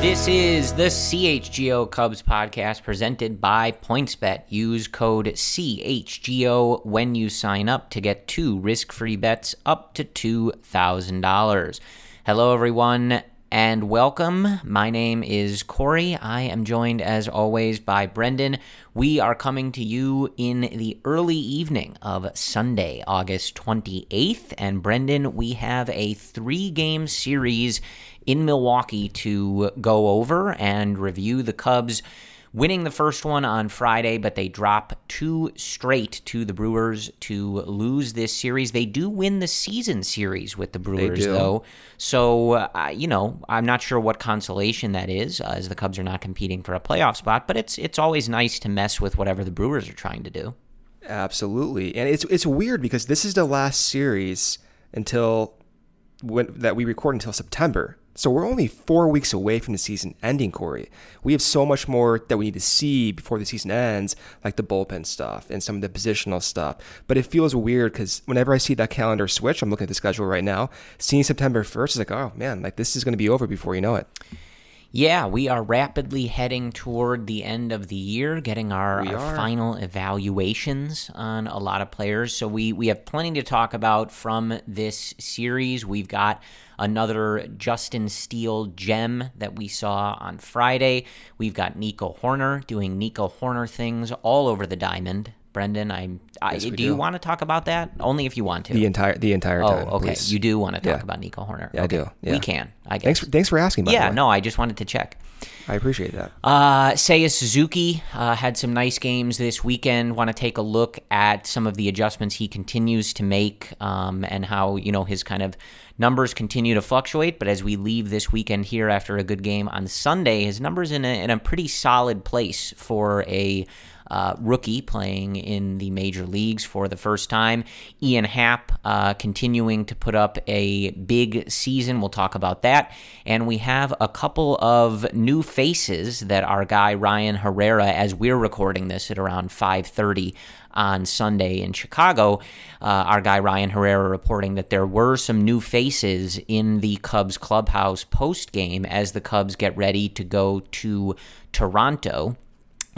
This is the CHGO Cubs podcast presented by PointsBet. Use code CHGO when you sign up to get two risk free bets up to $2,000. Hello, everyone, and welcome. My name is Corey. I am joined, as always, by Brendan. We are coming to you in the early evening of Sunday, August 28th. And Brendan, we have a three game series in Milwaukee to go over and review the Cubs winning the first one on Friday, but they drop two straight to the Brewers to lose this series. They do win the season series with the Brewers, though. So, uh, you know, I'm not sure what consolation that is, uh, as the Cubs are not competing for a playoff spot, but it's it's always nice to mess with whatever the Brewers are trying to do. Absolutely. And it's it's weird because this is the last series until when that we record until September. So we're only four weeks away from the season ending, Corey. We have so much more that we need to see before the season ends, like the bullpen stuff and some of the positional stuff. But it feels weird because whenever I see that calendar switch, I'm looking at the schedule right now, seeing September 1st is like, oh man, like this is going to be over before you know it. Yeah, we are rapidly heading toward the end of the year, getting our, our final evaluations on a lot of players. So we we have plenty to talk about from this series. We've got another Justin Steele gem that we saw on Friday. We've got Nico Hoerner doing Nico Hoerner things all over the diamond. Brendan, I'm. I, Yes, do, we you want to talk about that? Only if you want to. The entire the entire time. oh, okay. please. You do want to talk Yeah. about Nico Hoerner. Yeah, I okay. do. Yeah. We can. I guess. Thanks for, thanks for asking. By yeah. the way. No, I just wanted to check. I appreciate that. Uh, Seiya Suzuki uh, had some nice games this weekend. Want to take a look at some of the adjustments he continues to make um, and how you know his kind of numbers continue to fluctuate. But as we leave this weekend here after a good game on Sunday, his numbers in a, in a pretty solid place for a uh, rookie playing in the major leagues for the first time. Ian Happ uh, continuing to put up a big season. We'll talk about that. And we have a couple of new faces that our guy Ryan Herrera, as we're recording this at around 5:30 on Sunday in Chicago, uh, our guy Ryan Herrera reporting that there were some new faces in the Cubs clubhouse post game as the Cubs get ready to go to Toronto.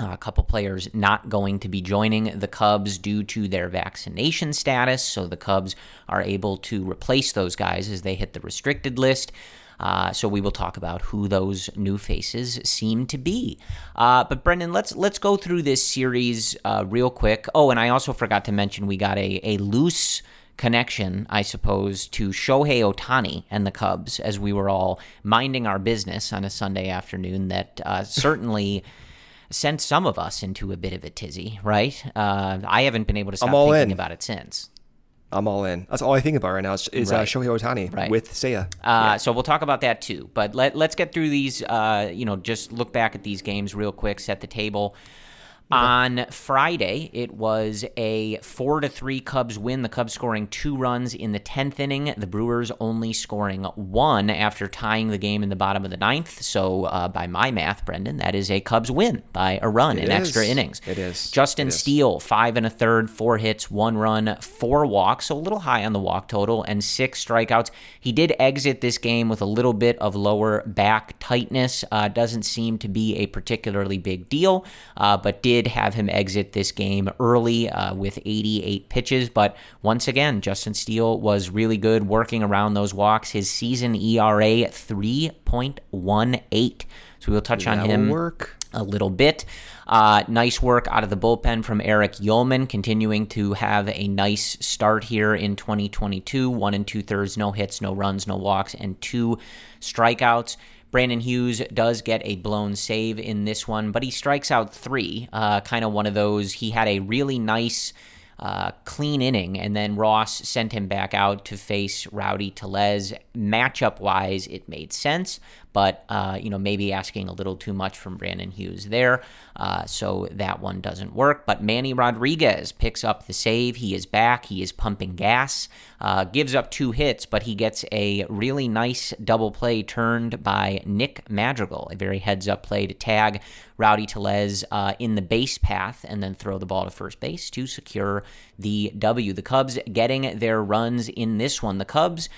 Uh, a couple players not going to be joining the Cubs due to their vaccination status, so the Cubs are able to replace those guys as they hit the restricted list. Uh, so we will talk about who those new faces seem to be. Uh, but Brendan, let's let's go through this series uh, real quick. Oh, and I also forgot to mention we got a a loose connection, I suppose, to Shohei Ohtani and the Cubs as we were all minding our business on a Sunday afternoon. That uh, certainly sent some of us into a bit of a tizzy, right? Uh, I haven't been able to stop all thinking in. about it since. I'm all in. That's all I think about right now is, is uh, Right. Shohei Ohtani Right. with Seiya. Uh, So we'll talk about that too. But let, let's get through these, uh, you know, just look back at these games real quick, set the table. On Friday, it was a four to three Cubs win. The Cubs scoring two runs in the tenth inning. The Brewers only scoring one after tying the game in the bottom of the ninth. So, uh, by my math, Brendan, that is a Cubs win by a run It in extra innings. It is. Justin It is. Steele, five and a third, four hits, one run, four walks, so a little high on the walk total, and six strikeouts. He did exit this game with a little bit of lower back tightness. Uh, doesn't seem to be a particularly big deal, uh, but did did have him exit this game early uh, with 88 pitches, but once again, Justin Steele was really good working around those walks. His season ERA 3.18. So we'll touch on him work. a little bit. Uh, nice work out of the bullpen from Eric Yeoman, continuing to have a nice start here in 2022. One and two thirds, no hits, no runs, no walks, and two strikeouts. Brandon Hughes does get a blown save in this one, but he strikes out three. Uh, kind of one of those. He had a really nice. Uh, clean inning, and then Ross sent him back out to face Rowdy Tellez. Matchup wise, it made sense, but uh, you know maybe asking a little too much from Brandon Hughes there, uh, so that one doesn't work. But Manny Rodriguez picks up the save. He is back. He is pumping gas. Uh, gives up two hits, but he gets a really nice double play turned by Nick Madrigal, a very heads up play to tag Rowdy Tellez uh, in the base path and then throw the ball to first base to secure the W. The Cubs getting their runs in this one. The Cubs,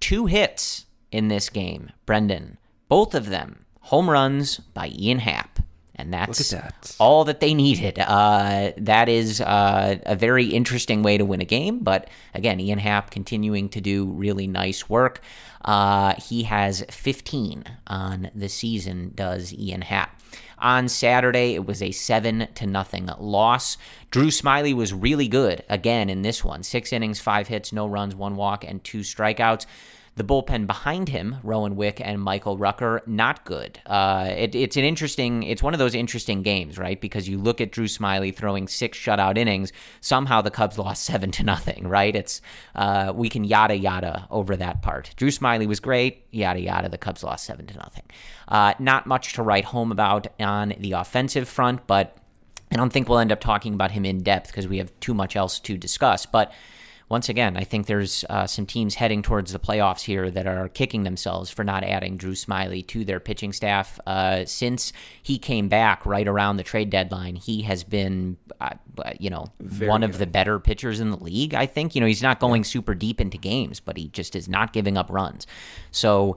two hits in this game, Brendan. Both of them home runs by Ian Happ. And that's that. all that they needed. Uh, that is uh, a very interesting way to win a game. But again, Ian Happ continuing to do really nice work. Uh, he has 15 on the season, does Ian Happ. On Saturday, it was a seven to nothing loss. Drew Smyly was really good again in this one. Six innings, five hits, no runs, one walk, and two strikeouts. The bullpen behind him, Rowan Wick and Michael Rucker, not good. Uh, it, it's an interesting, it's one of those interesting games, right? Because you look at Drew Smyly throwing six shutout innings. Somehow the Cubs lost seven to nothing, right? It's uh, we can yada yada over that part. Drew Smyly was great, yada yada. The Cubs lost seven to nothing. Uh, not much to write home about on the offensive front, but I don't think we'll end up talking about him in depth because we have too much else to discuss. But once again, I think there's uh, some teams heading towards the playoffs here that are kicking themselves for not adding Drew Smyly to their pitching staff. Uh, since he came back right around the trade deadline, he has been, uh, you know, one of the better pitchers in the league. I think you know he's not going super deep into games, but he just is not giving up runs. So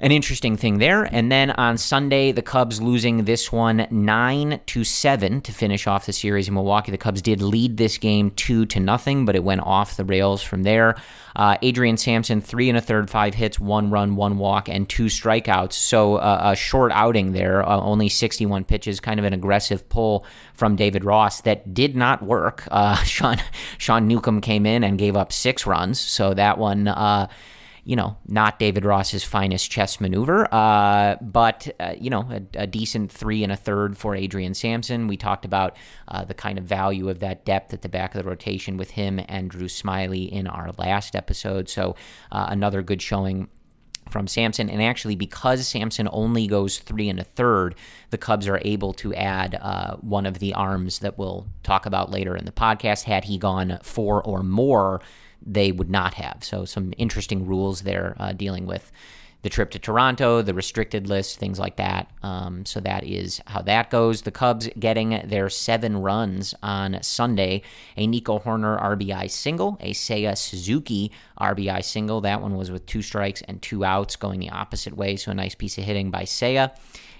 an interesting thing there. And then on Sunday, the Cubs losing this one nine to seven to finish off the series in Milwaukee. The Cubs did lead this game two to nothing, but it went off the rails from there. Uh, Adrian Sampson three and a third, five hits, one run, one walk, and two strikeouts. So uh, a short outing there, uh, only 61 pitches, kind of an aggressive pull from David Ross that did not work. Uh, Sean Sean Newcomb came in and gave up six runs, so that one uh, you know, not David Ross's finest chess maneuver, uh, but, uh, you know, a, a, decent three and a third for Adrian Sampson. We talked about uh, the kind of value of that depth at the back of the rotation with him and Drew Smyly in our last episode. So uh, another good showing from Sampson. And actually, because Sampson only goes three and a third, the Cubs are able to add uh, one of the arms that we'll talk about later in the podcast. Had he gone four or more, they would not have. So, some interesting rules there uh, dealing with the trip to Toronto, the restricted list, things like that. Um, so, that is how that goes. The Cubs getting their seven runs on Sunday a Nico Hoerner RBI single, a Seiya Suzuki RBI single. That one was with two strikes and two outs going the opposite way. So, a nice piece of hitting by Seiya.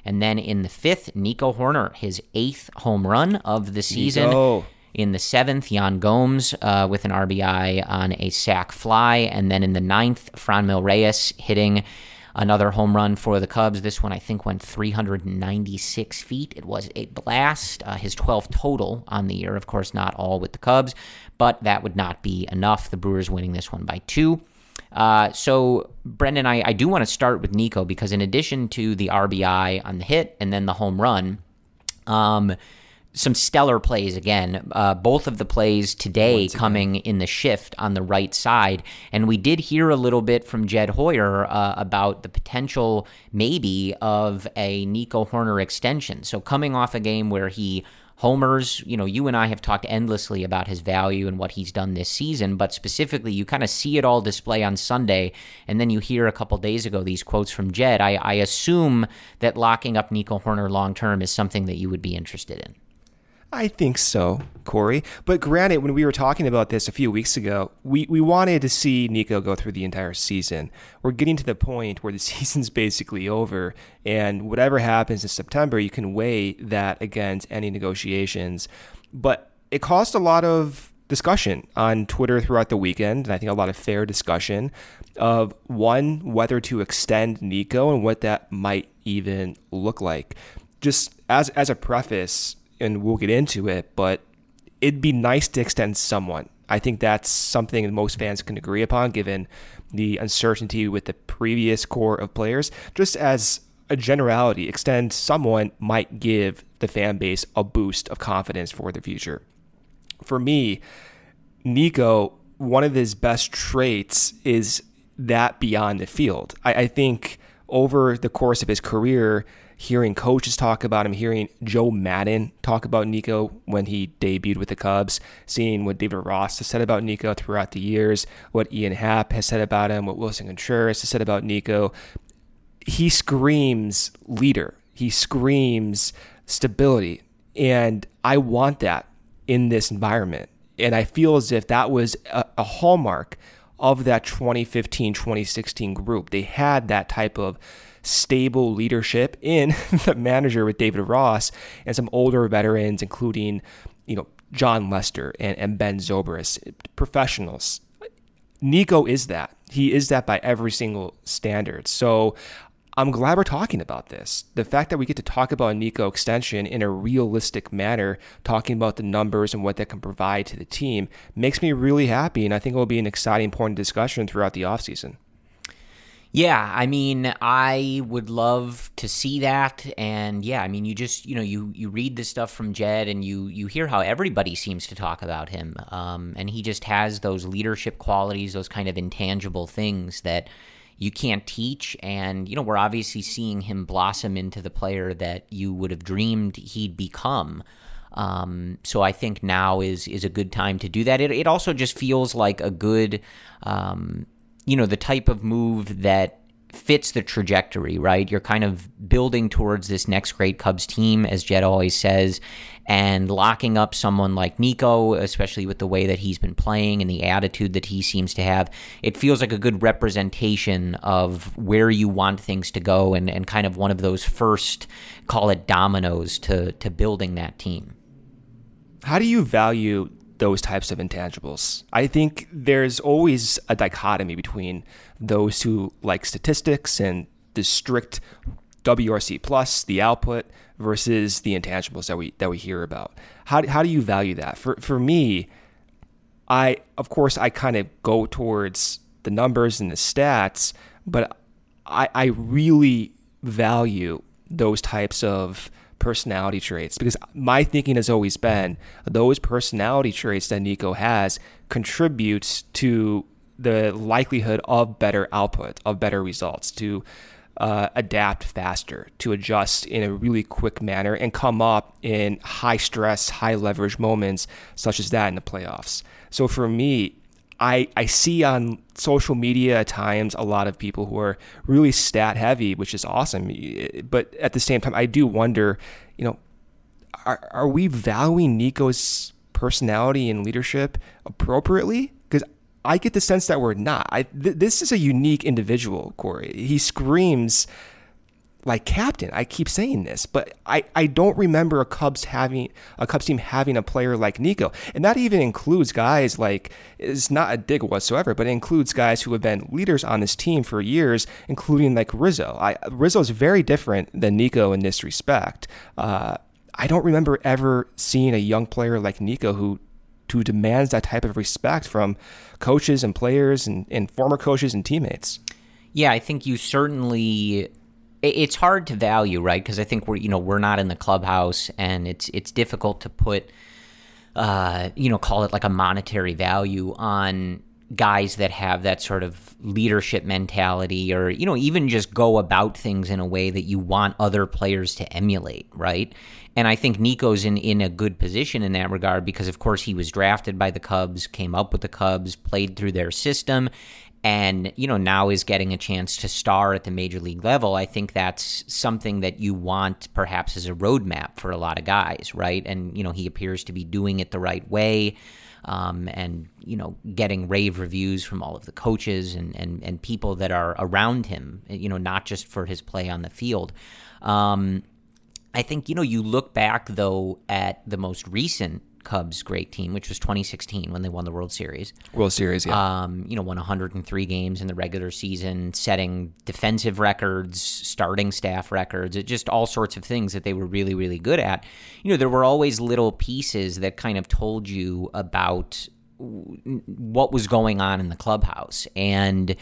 And then in the fifth, Nico Hoerner, his eighth home run of the season. Nico. In the seventh, Yan Gomes uh, with an RBI on a sac fly. And then in the ninth, Franmil Reyes hitting another home run for the Cubs. This one, I think, went 396 feet. It was a blast. Uh, his 12th total on the year. Of course, not all with the Cubs, but that would not be enough. The Brewers winning this one by two. Uh, so, Brendan, I, I do want to start with Nico because in addition to the RBI on the hit and then the home run, um, some stellar plays again. Uh, both of the plays today coming in the shift on the right side. And we did hear a little bit from Jed Hoyer uh, about the potential, maybe, of a Nico Hoerner extension. So coming off a game where he homers, you know, you and I have talked endlessly about his value and what he's done this season, but specifically, you kind of see it all display on Sunday, and then you hear a couple days ago these quotes from Jed. I, I assume that locking up Nico Hoerner long term is something that you would be interested in. I think so, Corey. But granted, when we were talking about this a few weeks ago, we, we wanted to see Nico go through the entire season. We're getting to the point where the season's basically over, and whatever happens in September, you can weigh that against any negotiations. But it caused a lot of discussion on Twitter throughout the weekend, and I think a lot of fair discussion of one, whether to extend Nico and what that might even look like. Just as as a preface, and we'll get into it, but it'd be nice to extend someone. I think that's something that most fans can agree upon, given the uncertainty with the previous core of players. Just as a generality, extend someone might give the fan base a boost of confidence for the future. For me, Nico, one of his best traits is that beyond the field. I, I think over the course of his career, hearing coaches talk about him, hearing Joe Maddon talk about Nico when he debuted with the Cubs, seeing what David Ross has said about Nico throughout the years, what Ian Happ has said about him, what Willson Contreras has said about Nico. He screams leader. He screams stability. And I want that in this environment. And I feel as if that was a, a hallmark of that 2015 2016 group. They had that type of stable leadership in the manager with David Ross and some older veterans, including, you know, Jon Lester and, and Ben Zobrist, professionals. Nico is that. He is that by every single standard. So I'm glad we're talking about this. The fact that we get to talk about Nico extension in a realistic manner, talking about the numbers and what that can provide to the team, makes me really happy. And I think it will be an exciting point of discussion throughout the offseason. Yeah, I mean, I would love to see that, and yeah, I mean, you just you know you you read the stuff from Jed, and you you hear how everybody seems to talk about him, um, and he just has those leadership qualities, those kind of intangible things that you can't teach, and you know we're obviously seeing him blossom into the player that you would have dreamed he'd become. Um, so I think now is is a good time to do that. It, it also just feels like a good um, you know, the type of move that fits the trajectory, right? You're kind of building towards this next great Cubs team, as Jed always says, and locking up someone like Nico, especially with the way that he's been playing and the attitude that he seems to have. It feels like a good representation of where you want things to go and, and kind of one of those first, call it dominoes to, to building that team. How do you value those types of intangibles. I think there's always a dichotomy between those who like statistics and the strict WRC plus, the output, versus the intangibles that we that we hear about. How, how do you value that? For for me, I of course I kind of go towards the numbers and the stats, but I I really value those types of personality traits because my thinking has always been those personality traits that Nico has contributes to the likelihood of better output, of better results, to uh, adapt faster, to adjust in a really quick manner, and come up in high stress, high leverage moments such as that in the playoffs. So for me, I, I see on social media at times a lot of people who are really stat heavy, which is awesome. Eh, but at the same time, I do wonder, you know, are, are we valuing Nico's personality and leadership appropriately? Because I get the sense that we're not. I, th- this is a unique individual, Corey. He screams like captain. I keep saying this, but I, I don't remember a Cubs having a Cubs team having a player like Nico. And that even includes guys like it's not a dig whatsoever, but it includes guys who have been leaders on this team for years, including like Rizzo. I Rizzo is very different than Nico in this respect. Uh, I don't remember ever seeing a young player like Nico who who demands that type of respect from coaches and players and, and former coaches and teammates. Yeah, I think you certainly it's hard to value, right? Because I think we're you know we're not in the clubhouse, and it's it's difficult to put, uh, you know, call it like a monetary value on guys that have that sort of leadership mentality, or you know, even just go about things in a way that you want other players to emulate, right? And I think Nico's in, in a good position in that regard because, of course, he was drafted by the Cubs, came up with the Cubs, played through their system, and you know now is getting a chance to star at the major league level i think that's something that you want perhaps as a roadmap for a lot of guys right? And you know he appears to be doing it the right way um, and you know getting rave reviews from all of the coaches and, and and people that are around him you know not just for his play on the field. Um, I think you know you look back though at the most recent Cubs great team, which was 2016 when they won the World Series. World Series, yeah. Um, you know, won 103 games in the regular season, setting defensive records, starting staff records, just all sorts of things that they were really, really good at. You know, there were always little pieces that kind of told you about what was going on in the clubhouse. And,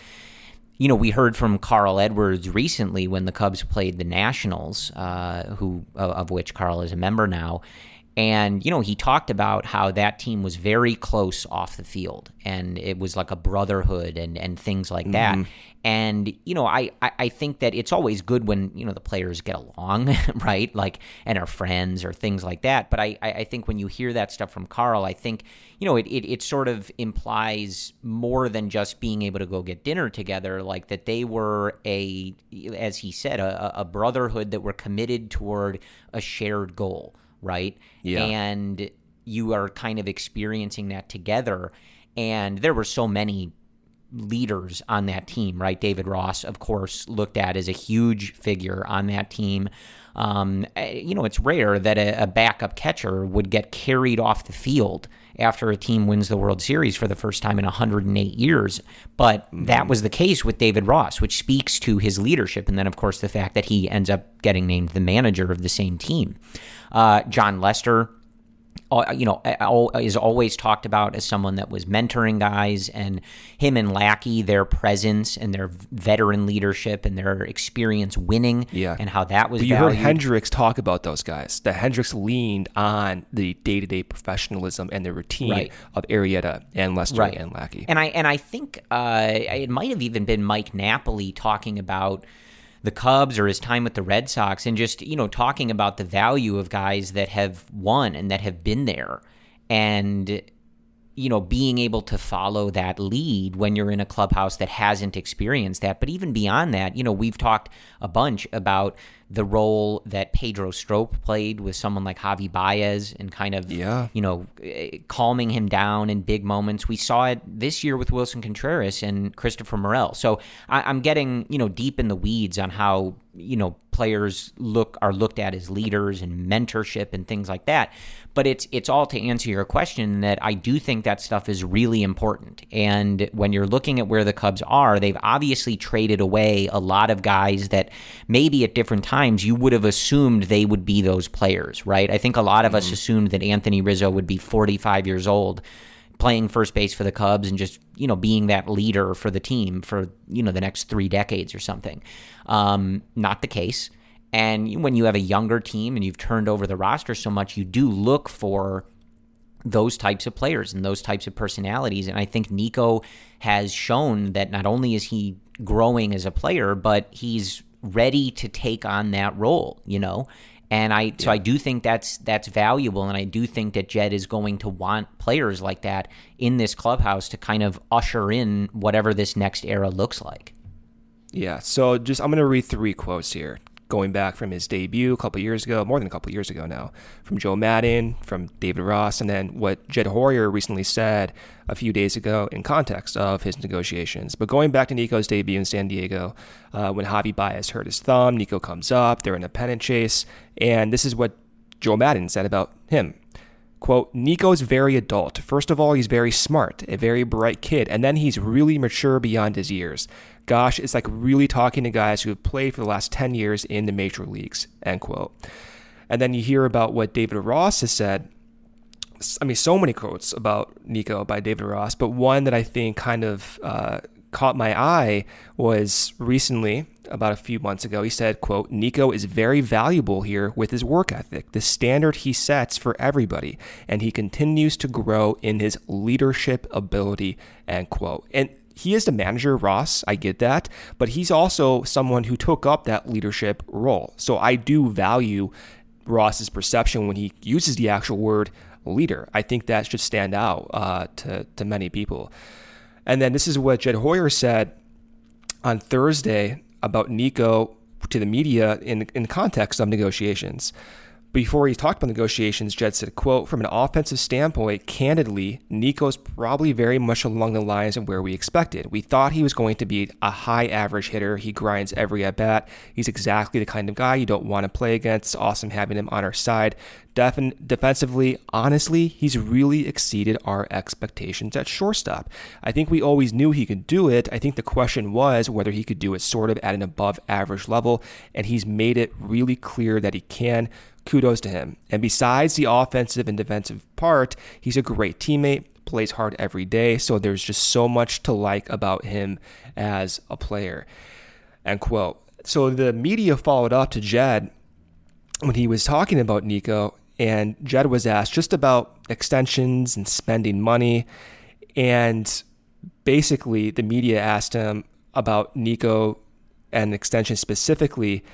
you know, we heard from Carl Edwards recently when the Cubs played the Nationals, uh, who of which Carl is a member now, and, you know, he talked about how that team was very close off the field and it was like a brotherhood and, and things like that. Mm-hmm. And, you know, I, I think that it's always good when, you know, the players get along, right? Like, and are friends or things like that. But I, I think when you hear that stuff from Carl, I think, you know, it, it, it sort of implies more than just being able to go get dinner together, like that they were a, as he said, a, a brotherhood that were committed toward a shared goal right? Yeah. And you are kind of experiencing that together. And there were so many leaders on that team, right? David Ross, of course, looked at as a huge figure on that team. Um, eh, you know, it's rare that a, a, backup catcher would get carried off the field after a team wins the World Series for the first time in 108 years. But mm-hmm. that was the case with David Ross, which speaks to his leadership. And then, of course, the fact that he ends up getting named the manager of the same team. Uh, Jon Lester, you know, is always talked about as someone that was mentoring guys, and him and Lackey, their presence and their veteran leadership and their experience winning, yeah. and how that was. But you valued. heard Hendricks talk about those guys. That Hendricks leaned on the day to day professionalism and the routine right. of Arrieta and Lester right. and Lackey. And I and I think uh, it might have even been Mike Napoli talking about the Cubs or his time with the Red Sox and just, you know, talking about the value of guys that have won and that have been there. And you know, being able to follow that lead when you're in a clubhouse that hasn't experienced that. But even beyond that, you know, we've talked a bunch about the role that Pedro Strop played with someone like Javy Baez and kind of, yeah. you know, calming him down in big moments. We saw it this year with Willson Contreras and Christopher Morel. So I, am getting, you know, deep in the weeds on how, you know, players look are looked at as leaders and mentorship and things like that. But it's it's all to answer your question that I do think that stuff is really important. And when you're looking at where the Cubs are, they've obviously traded away a lot of guys that maybe at different times you would have assumed they would be those players, right? I think a lot of mm-hmm. us assumed that Anthony Rizzo would be 45 years old playing first base for the Cubs and just you know being that leader for the team for you know the next three decades or something. Um, not the case. And when you have a younger team and you've turned over the roster so much, you do look for those types of players and those types of personalities. And I think Nico has shown that not only is he growing as a player, but he's ready to take on that role, you know? And I so I do think that's that's valuable and I do think that Jed is going to want players like that in this clubhouse to kind of usher in whatever this next era looks like. Yeah, so just I'm going to read three quotes here going back from his debut a couple years ago, more than a couple years ago now, from Joe Maddon, from David Ross, and then what Jed Hoyer recently said a few days ago in context of his negotiations. But going back to Nico's debut in San Diego, uh, when Javy Baez hurt his thumb, Nico comes up, they're in a pennant chase, and this is what Joe Maddon said about him. Quote, Nico's very adult. First of all, he's very smart, a very bright kid, and then he's really mature beyond his years gosh, it's like really talking to guys who have played for the last 10 years in the major leagues, end quote. And then you hear about what David Ross has said. I mean, so many quotes about Nico by David Ross, but one that I think kind of uh, caught my eye was recently, about a few months ago. He said, quote, Nico is very valuable here with his work ethic, the standard he sets for everybody, and he continues to grow in his leadership ability, end quote. And he is the manager, Ross. I get that. But he's also someone who took up that leadership role. So I do value Ross's perception when he uses the actual word leader. I think that should stand out uh, to, to many people. And then this is what Jed Hoyer said on Thursday about Nico to the media in in context of negotiations. Before he talked about negotiations, Jed said, quote, from an offensive standpoint, candidly, Nico's probably very much along the lines of where we expected. We thought he was going to be a high average hitter. He grinds every at bat. He's exactly the kind of guy you don't want to play against. Awesome having him on our side. Defin- defensively, honestly, he's really exceeded our expectations at shortstop. I think we always knew he could do it. I think the question was whether he could do it sort of at an above average level, and he's made it really clear that he can kudos to him. And besides the offensive and defensive part, he's a great teammate, plays hard every day. So there's just so much to like about him as a player. End quote. So the media followed up to Jed when he was talking about Nico, and Jed was asked just about extensions and spending money. And basically, the media asked him about Nico and extension specifically.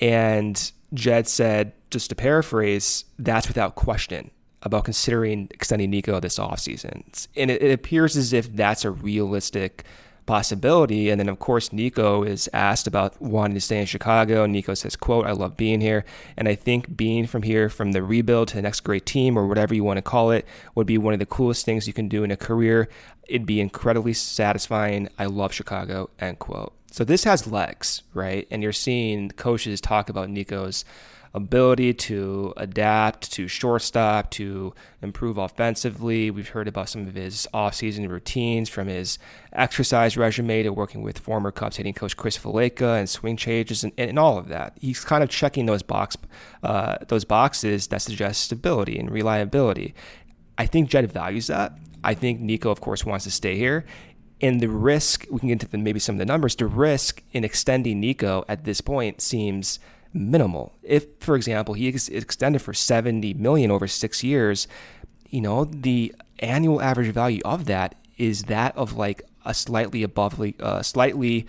And Jed said, just to paraphrase, that's without question about considering extending Nico this offseason. And it, it appears as if that's a realistic possibility. And then, of course, Nico is asked about wanting to stay in Chicago. Nico says, quote, I love being here. And I think being from here, from the rebuild to the next great team or whatever you want to call it, would be one of the coolest things you can do in a career. It'd be incredibly satisfying. I love Chicago, end quote. So this has legs, right? And you're seeing coaches talk about Nico's ability to adapt to shortstop, to improve offensively. We've heard about some of his offseason routines from his exercise resume to working with former Cubs hitting coach Chris Valaika and swing changes and, and all of that. He's kind of checking those box uh, those boxes that suggest stability and reliability. I think Jed values that. I think Nico, of course, wants to stay here. And the risk, we can get into maybe some of the numbers, the risk in extending Nico at this point seems minimal. If, for example, he is extended for 70 million over six years, you know, the annual average value of that is that of like a slightly above league, uh, slightly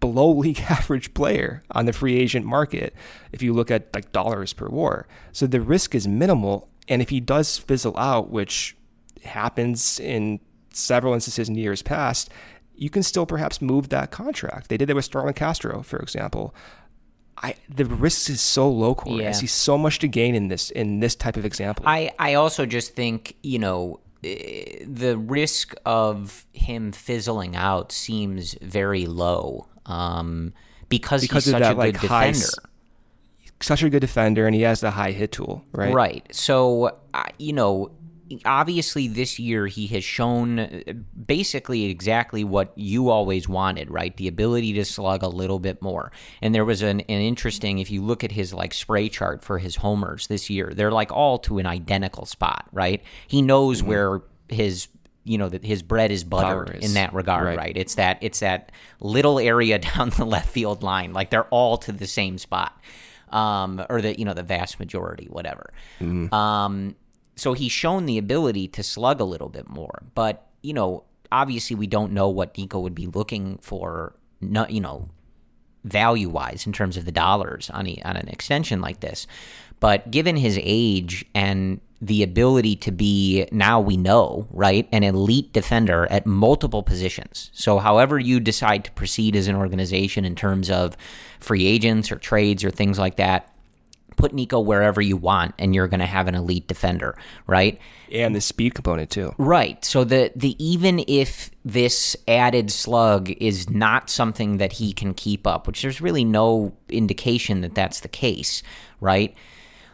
below league average player on the free agent market. If you look at like dollars per WAR, so the risk is minimal. And if he does fizzle out, which happens in several instances in years past, you can still perhaps move that contract. They did that with Starlin Castro, for example. I, the risk is so low, Corey. Yeah. I see so much to gain in this in this type of example. I, I also just think you know eh, the risk of him fizzling out seems very low um, because, because he's such that, a good like, defender. High, such a good defender, and he has the high hit tool, right? Right. So, uh, you know, obviously this year he has shown uh, basically exactly what you always wanted right the ability to slug a little bit more and there was an, an interesting if you look at his like spray chart for his homers this year they're like all to an identical spot right he knows mm-hmm. where his you know that his bread is buttered is. in that regard right. right it's that it's that little area down the left field line like they're all to the same spot um, or the you know the vast majority whatever mm-hmm. um, so he's shown the ability to slug a little bit more. But, you know, obviously we don't know what Nico would be looking for, you know, value wise in terms of the dollars on, a, on an extension like this. But given his age and the ability to be, now we know, right, an elite defender at multiple positions. So, however you decide to proceed as an organization in terms of free agents or trades or things like that, put Nico wherever you want, and you're going to have an elite defender, right? And the speed component too. Right. So the the even if this added slug is not something that he can keep up, which there's really no indication that that's the case, right?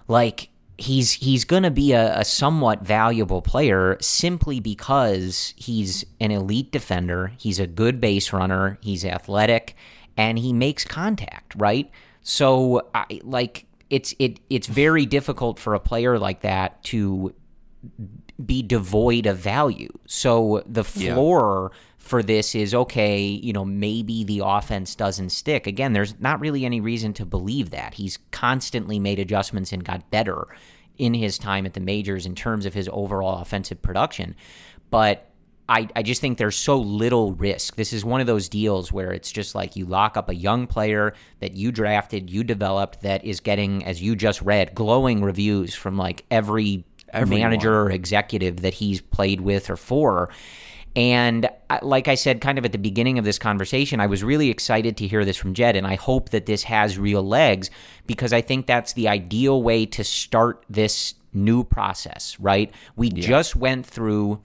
Like he's he's going to be a, a, somewhat valuable player simply because he's an elite defender, he's a good base runner, he's athletic, and he makes contact, right? So I like it's it it's very difficult for a player like that to be devoid of value. So the floor yeah. for this is okay, you know, maybe the offense doesn't stick. Again, there's not really any reason to believe that. He's constantly made adjustments and got better in his time at the majors in terms of his overall offensive production. But I, I just think there's so little risk. This is one of those deals where it's just like you lock up a young player that you drafted, you developed, that is getting, as you just read, glowing reviews from like every Everyone. manager or executive that he's played with or for. And uh, like I said, kind of at the beginning of this conversation, I was really excited to hear this from Jed, and I hope that this has real legs because I think that's the ideal way to start this new process, right? We yeah. just went through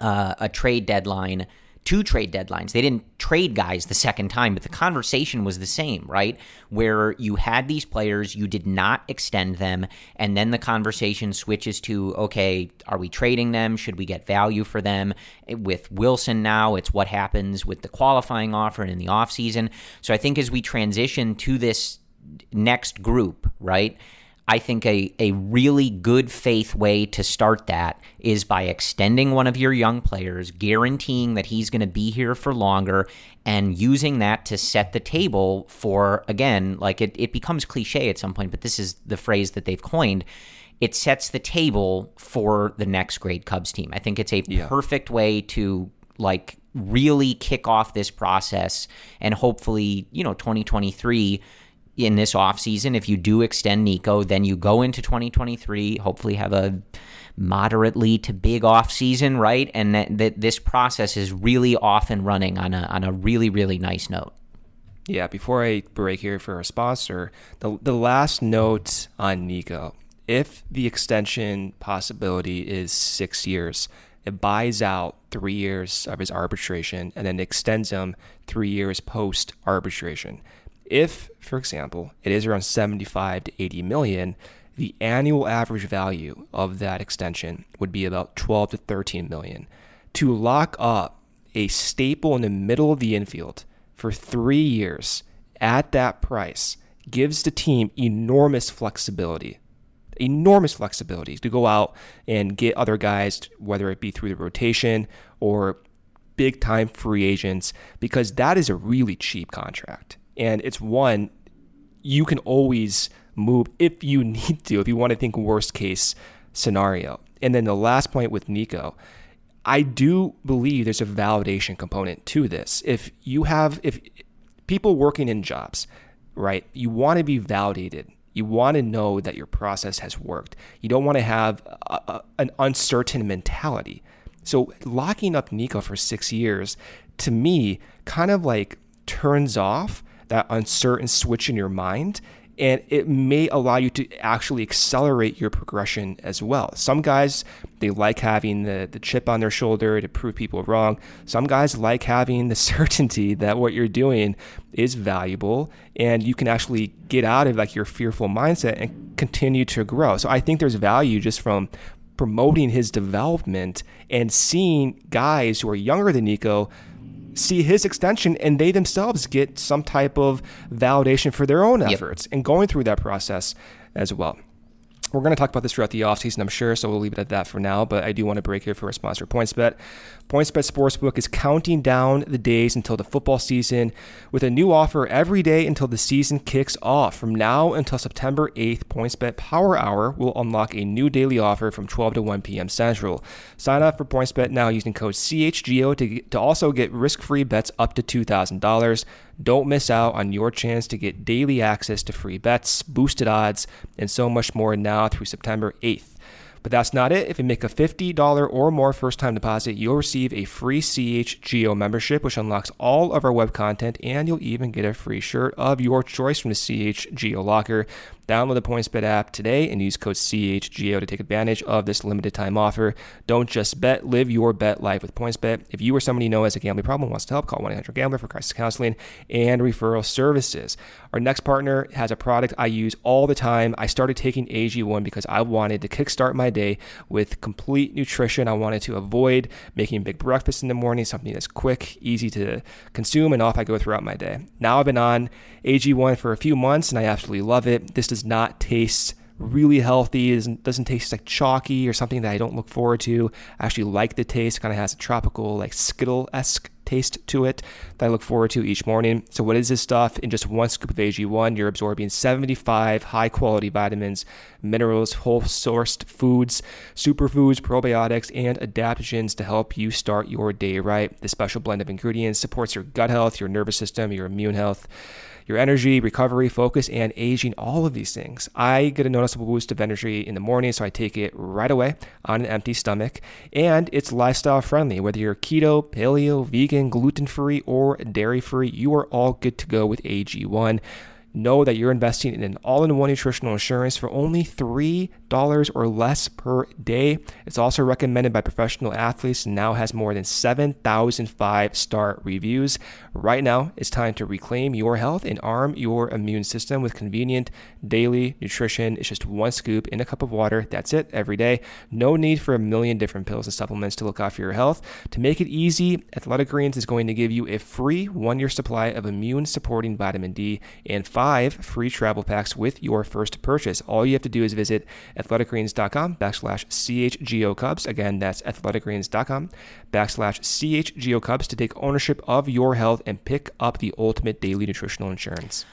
uh, a trade deadline two trade deadlines. They didn't trade guys the second time, but the conversation was the same, right? Where you had these players, you did not extend them, and then the conversation switches to okay, are we trading them? Should we get value for them? With Willson now, it's what happens with the qualifying offer and in the offseason. So I think as we transition to this next group, right? I think a, a really good faith way to start that is by extending one of your young players, guaranteeing that he's going to be here for longer, and using that to set the table for, again, like it, it becomes cliche at some point, but this is the phrase that they've coined. It sets the table for the next great Cubs team. I think it's a yeah. perfect way to like really kick off this process and hopefully, you know, 2023 in this offseason. If you do extend Nico, then you go into 2023, hopefully have a moderately to big offseason, right? And that, that this process is really off and running on a, on a really, really nice note. Yeah, before I break here for a sponsor, the, the last note on Nico if the extension possibility is six years, it buys out three years of his arbitration and then extends him three years post arbitration. If, for example, it is around 75 to 80 million, the annual average value of that extension would be about 12 to 13 million. To lock up a staple in the middle of the infield for three years at that price gives the team enormous flexibility. Enormous flexibility to go out and get other guys, whether it be through the rotation or big time free agents, because that is a really cheap contract. And it's one you can always move if you need to, if you want to think worst case scenario. And then the last point with Nico, I do believe there's a validation component to this. If you have, if people working in jobs, right, you want to be validated. You want to know that your process has worked. You don't want to have a, a, an uncertain mentality. So locking up Nico for six years, to me, kind of like turns off that uncertain switch in your mind and it may allow you to actually accelerate your progression as well. Some guys they like having the, the chip on their shoulder to prove people wrong. Some guys like having the certainty that what you're doing is valuable and you can actually get out of like your fearful mindset and continue to grow. So I think there's value just from promoting his development and seeing guys who are younger than Nico see his extension and they themselves get some type of validation for their own efforts yep. and going through that process as well. We're going to talk about this throughout the offseason, I'm sure, so we'll leave it at that for now. But I do want to break here for a sponsor, PointsBet. PointsBet Sportsbook is counting down the days until the football season with a new offer every day until the season kicks off. From now until September 8th, PointsBet Power Hour will unlock a new daily offer from 12 to 1 p.m. Central. Sign up for PointsBet now using code CHGO to, to also get risk free bets up to $2,000. Don't miss out on your chance to get daily access to free bets, boosted odds, and so much more now through September 8th. But that's not it. If you make a $50 or more first time deposit, you'll receive a free CHGO membership, which unlocks all of our web content, and you'll even get a free shirt of your choice from the CHGO locker. Download the PointsBet app today and use code CHGO to take advantage of this limited time offer. Don't just bet, live your bet life with PointsBet. If you or somebody you know has a gambling problem wants to help, call 1 800 Gambler for crisis counseling and referral services. Our next partner has a product I use all the time. I started taking AG1 because I wanted to kickstart my day with complete nutrition. I wanted to avoid making big breakfast in the morning, something that's quick, easy to consume, and off I go throughout my day. Now I've been on AG1 for a few months and I absolutely love it. This does not taste really healthy. It doesn't, doesn't taste like chalky or something that I don't look forward to. I actually like the taste. Kind of has a tropical, like Skittle esque taste to it that I look forward to each morning. So, what is this stuff? In just one scoop of AG1, you're absorbing 75 high quality vitamins, minerals, whole sourced foods, superfoods, probiotics, and adaptogens to help you start your day right. This special blend of ingredients supports your gut health, your nervous system, your immune health your energy, recovery, focus, and aging, all of these things. I get a noticeable boost of energy in the morning, so I take it right away on an empty stomach. And it's lifestyle friendly. Whether you're keto, paleo, vegan, gluten free, or dairy free, you are all good to go with AG1 know that you're investing in an all in one nutritional insurance for only $3 or less per day. It's also recommended by professional athletes and now has more than 7,000 five star reviews. Right now, it's time to reclaim your health and arm your immune system with convenient daily nutrition. It's just one scoop in a cup of water. That's it every day. No need for a million different pills and supplements to look after your health. To make it easy, Athletic Greens is going to give you a free one year supply of immune supporting vitamin D and five free travel packs with your first purchase. All you have to do is visit athleticgreens.com backslash CHGO Cubs. Again, that's athleticgreens.com backslash CHGO Cubs to take ownership of your health and pick up the ultimate daily nutritional insurance.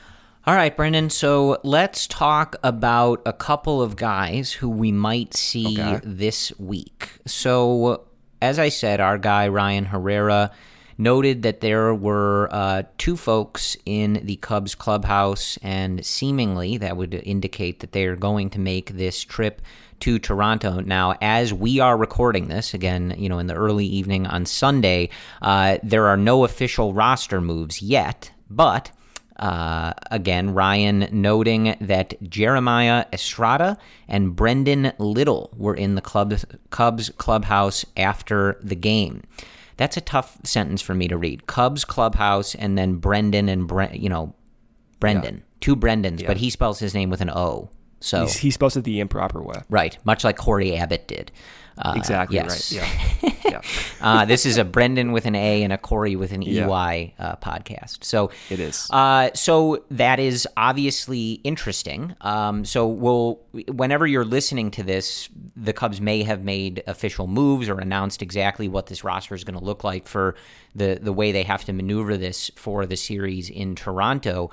All right, Brendan. So let's talk about a couple of guys who we might see okay. this week. So, as I said, our guy, Ryan Herrera, noted that there were uh, two folks in the Cubs clubhouse, and seemingly that would indicate that they are going to make this trip to Toronto. Now, as we are recording this, again, you know, in the early evening on Sunday, uh, there are no official roster moves yet, but. Uh, again, Ryan noting that Jeremiah Estrada and Brendon Little were in the club, Cubs clubhouse after the game. That's a tough sentence for me to read. Cubs clubhouse and then Brendan and Bre- you know Brendan, yeah. two Brendans, yeah. but he spells his name with an O. So He's, he spells it the improper way, right? Much like Cory Abbott did. Uh, exactly yes. right. Yeah. yeah. uh, this is a Brendan with an A and a Corey with an EY uh, podcast. So it is. Uh, so that is obviously interesting. Um, so we'll whenever you're listening to this, the Cubs may have made official moves or announced exactly what this roster is going to look like for the the way they have to maneuver this for the series in Toronto.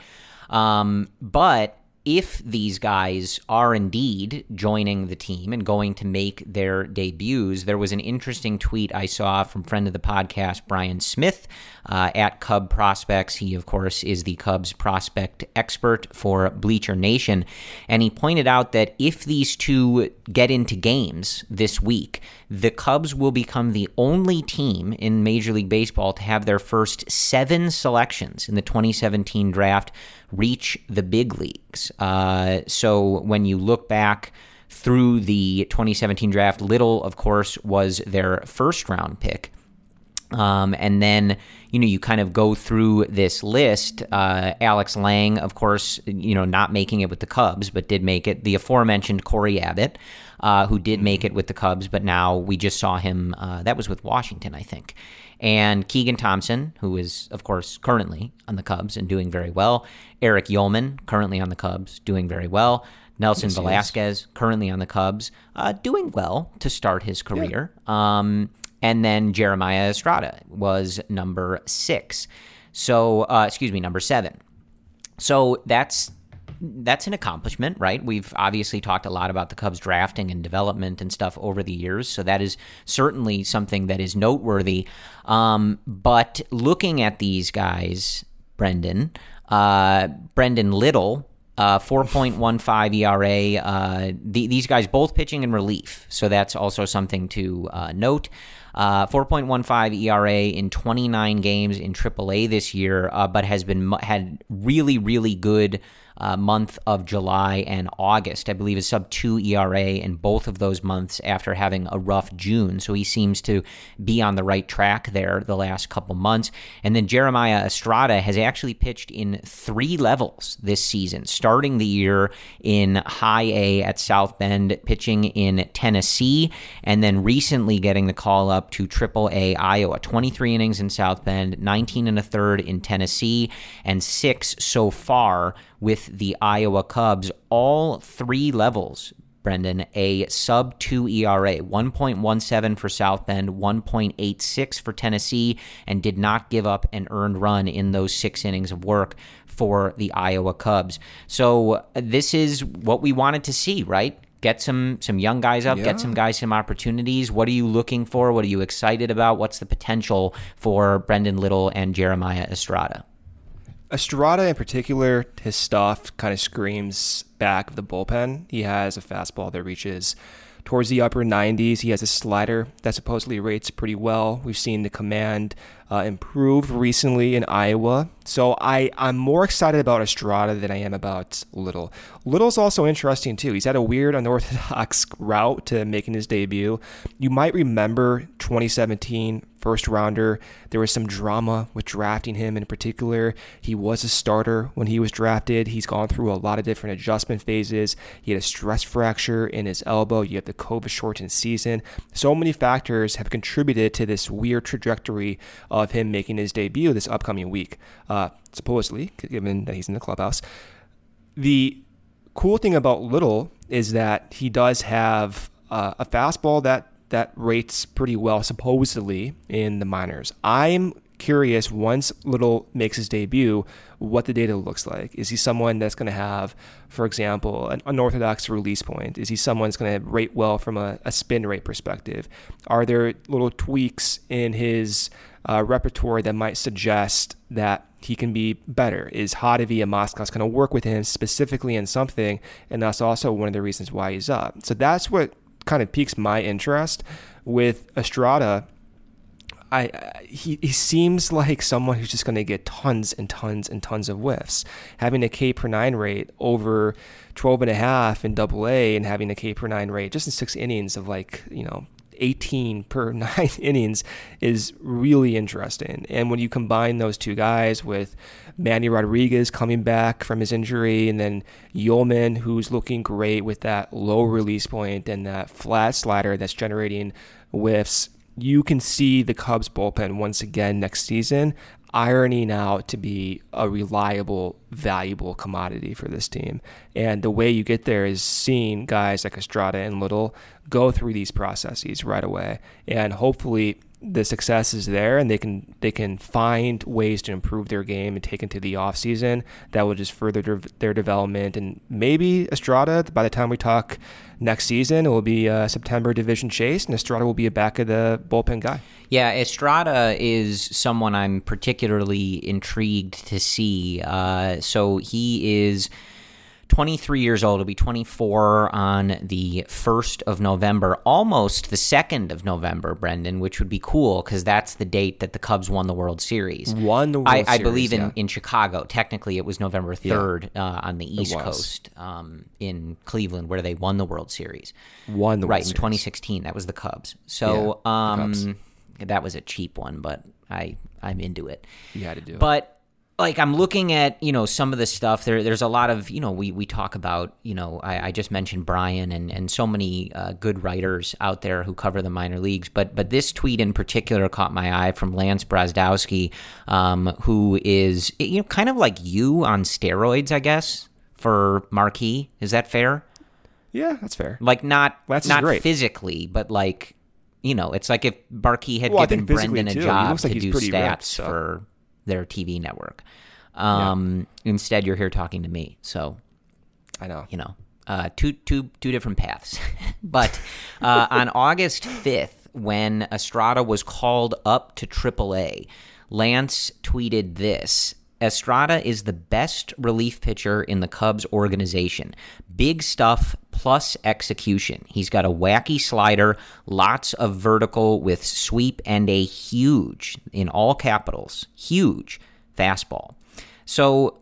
Um, but if these guys are indeed joining the team and going to make their debuts, there was an interesting tweet I saw from friend of the podcast, Brian Smith, uh, at Cub Prospects. He, of course, is the Cubs prospect expert for Bleacher Nation. And he pointed out that if these two get into games this week, the Cubs will become the only team in Major League Baseball to have their first seven selections in the 2017 draft reach the big leagues. Uh, so when you look back through the 2017 draft, Little, of course, was their first round pick. Um, and then, you know, you kind of go through this list. Uh, Alex Lange, of course, you know, not making it with the Cubs, but did make it. The aforementioned Cory Abbott, uh, who did make it with the Cubs, but now we just saw him. Uh, that was with Washington, I think and Keegan Thompson, who is, of course, currently on the Cubs and doing very well. Erich Uelmen, currently on the Cubs, doing very well. Nelson yes, Velasquez, currently on the Cubs, uh, doing well to start his career. Yeah. Um, and then Jeremiah Estrada was number six. So, uh, excuse me, number seven. So that's that's an accomplishment, right? We've obviously talked a lot about the Cubs drafting and development and stuff over the years, so that is certainly something that is noteworthy. Um, but looking at these guys, Brendan, uh, Brendon Little, uh, 4.15 ERA. Uh, the, these guys both pitching in relief, so that's also something to uh, note. Uh, 4.15 ERA in 29 games in AAA this year, uh, but has been had really really good uh, month of July and August. I believe is sub two ERA in both of those months after having a rough June. So he seems to be on the right track there the last couple months. And then Jeremiah Estrada has actually pitched in three levels this season, starting the year in high A at South Bend, pitching in Tennessee, and then recently getting the call up to Triple A Iowa. 23 innings in South Bend, 19 and a third in Tennessee, and six so far with the Iowa Cubs, all three levels. Brendan, a sub 2 ERA, 1.17 for South Bend, 1.86 for Tennessee, and did not give up an earned run in those six innings of work for the Iowa Cubs. So this is what we wanted to see, right? Get some some young guys up, yeah. get some guys some opportunities. What are you looking for? What are you excited about? What's the potential for Brendon Little and Jeremiah Estrada? Estrada in particular, his stuff kind of screams back of the bullpen. He has a fastball that reaches towards the upper 90s. He has a slider that supposedly rates pretty well. We've seen the command uh, improve recently in Iowa. So I, I'm more excited about Estrada than I am about Little. Little's also interesting too. He's had a weird unorthodox route to making his debut. You might remember 2017 first rounder. There was some drama with drafting him in particular. He was a starter when he was drafted. He's gone through a lot of different adjustment phases. He had a stress fracture in his elbow. You have the COVID shortened season. So many factors have contributed to this weird trajectory of him making his debut this upcoming week, uh, supposedly, given that he's in the clubhouse. The cool thing about Little is that he does have uh, a fastball that that rates pretty well, supposedly, in the minors. I'm curious once Little makes his debut, what the data looks like. Is he someone that's going to have, for example, an unorthodox release point? Is he someone that's going to rate well from a, a, spin rate perspective? Are there little tweaks in his uh, repertoire that might suggest that he can be better? Is Hottovy and Moskos going to work with him specifically in something? And that's also one of the reasons why he's up. So that's what kind of piques my interest with Estrada. I, he, he seems like someone who's just going to get tons and tons and tons of whiffs. Having a K per nine rate over 12 and a half in double A and having a K per nine rate just in six innings of like, you know, 18 per nine innings is really interesting. And when you combine those two guys with Manny Rodriguez coming back from his injury, and then Uelmen, who's looking great with that low release point and that flat slider that's generating whiffs, you can see the Cubs bullpen once again next season ironing out to be a reliable, valuable commodity for this team. And the way you get there is seeing guys like Estrada and Little go through these processes right away. And hopefully the success is there and they can they can find ways to improve their game and take into the off season that will just further their, their development and maybe Estrada by the time we talk next season it will be a September division chase and Estrada will be a back of the bullpen guy. Yeah, Estrada is someone I'm particularly intrigued to see. Uh, so he is 23 years old. He'll be 24 on the 1st of November, almost the 2nd of November, Brendan, which would be cool because that's the date that the Cubs won the World Series. Won the World I, Series. I believe in, yeah. in Chicago. Technically, it was November 3rd yeah. uh, on the East Coast um, in Cleveland where they won the World Series. Won the right, World in 2016. That was the Cubs. So Yeah, um, Cubs. that was a cheap one, but I, I'm into it. You had to do it. But like I'm looking at you know some of the stuff there. There's a lot of you know we we talk about you know I, I just mentioned Brian and and so many uh, good writers out there who cover the minor leagues. But but this tweet in particular caught my eye from Lance Brozdowski, um, who is you know kind of like you on steroids, I guess for Marquee. Is that fair? yeah, that's fair. Like not Lance not physically, but like you know, it's like if Marquee had Well, given Brendan a too. Job like to do stats ripped, so. for their TV network. Um, Instead, you're here talking to me, so I know. you know, uh, two two two different paths. but uh, on August fifth, when Estrada was called up to AAA, Lance tweeted this. Estrada is the best relief pitcher in the Cubs organization. Big stuff plus execution. He's got a wacky slider, lots of vertical with sweep, and a huge, in all capitals, huge fastball. So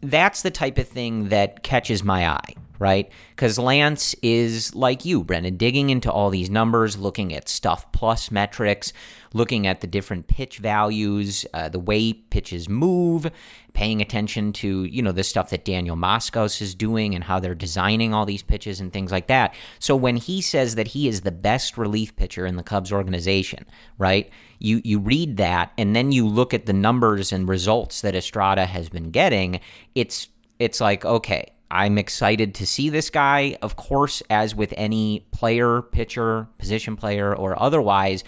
that's the type of thing that catches my eye, right? Because Lance is like you, Brendan, digging into all these numbers, looking at stuff plus metrics, looking at the different pitch values, uh, the way pitches move, paying attention to you know the stuff that Daniel Moskos is doing and how they're designing all these pitches and things like that. So when he says that he is the best relief pitcher in the Cubs organization, right? You you read that and then you look at the numbers and results that Estrada has been getting. It's it's like okay, I'm excited to see this guy. Of course, as with any player, pitcher, position player, or otherwise,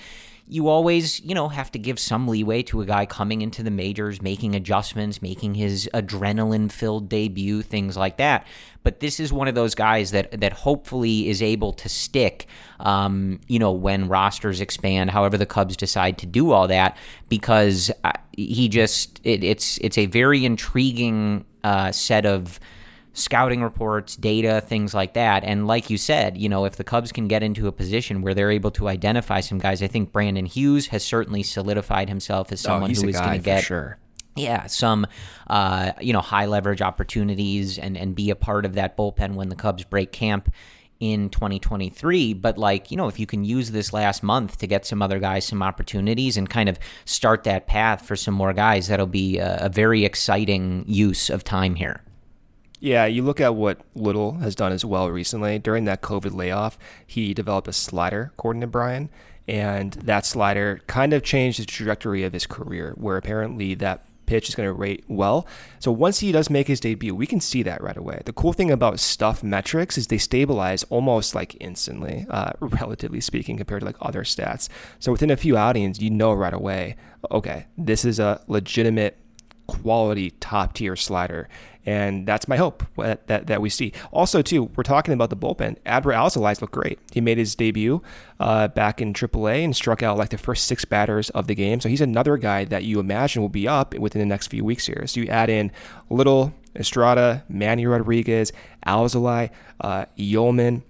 you always, you know, have to give some leeway to a guy coming into the majors, making adjustments, making his adrenaline filled debut, things like that. But this is one of those guys that that hopefully is able to stick, um, you know, when rosters expand. However, the Cubs decide to do all that, because uh, he just it, it's it's a very intriguing uh, set of scouting reports, data, things like that. And like you said, you know, if the Cubs can get into a position where they're able to identify some guys, I think Brandon Hughes has certainly solidified himself as Oh, someone he's who is going to get sure. yeah, some uh, you know high leverage opportunities and and be a part of that bullpen when the Cubs break camp in 2023. But like you know, if you can use this last month to get some other guys some opportunities and kind of start that path for some more guys, that'll be a, a very exciting use of time here. Yeah, you look at what Little has done as well recently. During that COVID layoff, he developed a slider, according to Brian, and that slider kind of changed the trajectory of his career, where apparently that pitch is going to rate well. So once he does make his debut, we can see that right away. The cool thing about stuff metrics is they stabilize almost like instantly, uh, relatively speaking, compared to like other stats. So within a few outings, you know right away, okay, this is a legitimate quality top tier slider. And that's my hope that, that, that we see. Also, too, we're talking about the bullpen. Adbert Alzolay looked great. He made his debut uh, back in AAA and struck out like the first six batters of the game. So he's another guy that you imagine will be up within the next few weeks here. So you add in Little, Estrada, Manny Rodriguez, Alzolay, uh, Uelmen,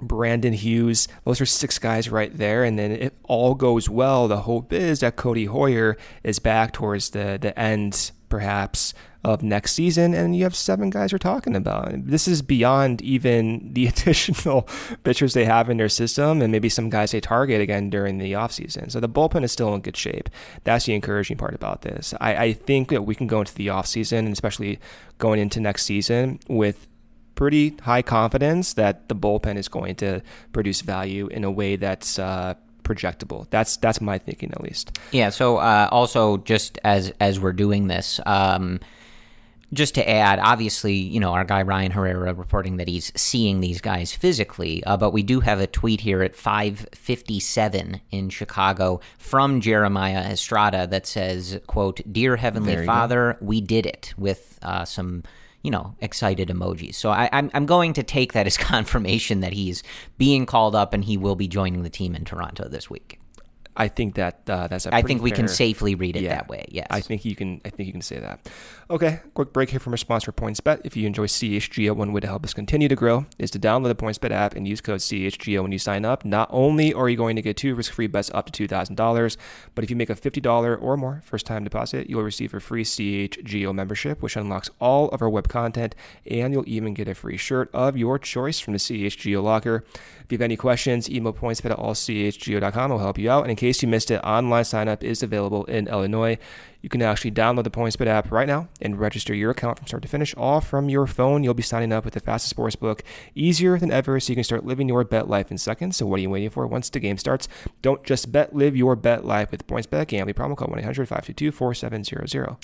Brandon Hughes. Those are six guys right there. And then if all goes well, the hope is that Codi Heuer is back towards the, the end, perhaps, of next season. And you have seven guys we're talking about. This is beyond even the additional pitchers they have in their system and maybe some guys they target again during the offseason. So the bullpen is still in good shape. That's the encouraging part about this. I, I think that we can go into the offseason, and especially going into next season, with pretty high confidence that the bullpen is going to produce value in a way that's uh, projectable. That's that's my thinking at least. Yeah. So uh, also, just as as we're doing this, um, just to add, obviously, you know, our guy Ryan Herrera reporting that he's seeing these guys physically, uh, but we do have a tweet here at 5:57 in Chicago from Jeremiah Estrada that says, "quote Dear Heavenly There. Father, we did it," with uh, some. You know, excited emojis. So I, I'm I'm going to take that as confirmation that he's being called up and he will be joining the team in Toronto this week. I think that uh, that's. A I I think we can safely read it Yeah, that way. Yes. I think you can. I think you can say that. Okay, quick break here from our sponsor, PointsBet. If you enjoy CHGO, one way to help us continue to grow is to download the PointsBet app and use code CHGO when you sign up. Not only are you going to get two risk-free bets up to two thousand dollars, but if you make a fifty dollar or more first-time deposit, you'll receive a free CHGO membership, which unlocks all of our web content, and you'll even get a free shirt of your choice from the CHGO locker. If you have any questions, email pointsbet at allchgo.com. I'll help you out. And in case you missed it, online sign up is available in Illinois. You can actually download the PointsBet app right now and register your account from start to finish, all from your phone. You'll be signing up with the fastest sports book, easier than ever, so you can start living your bet life in seconds. So what are you waiting for? Once the game starts, don't just bet, live your bet life with PointsBet. Gambling promo code 1-800-522-4700.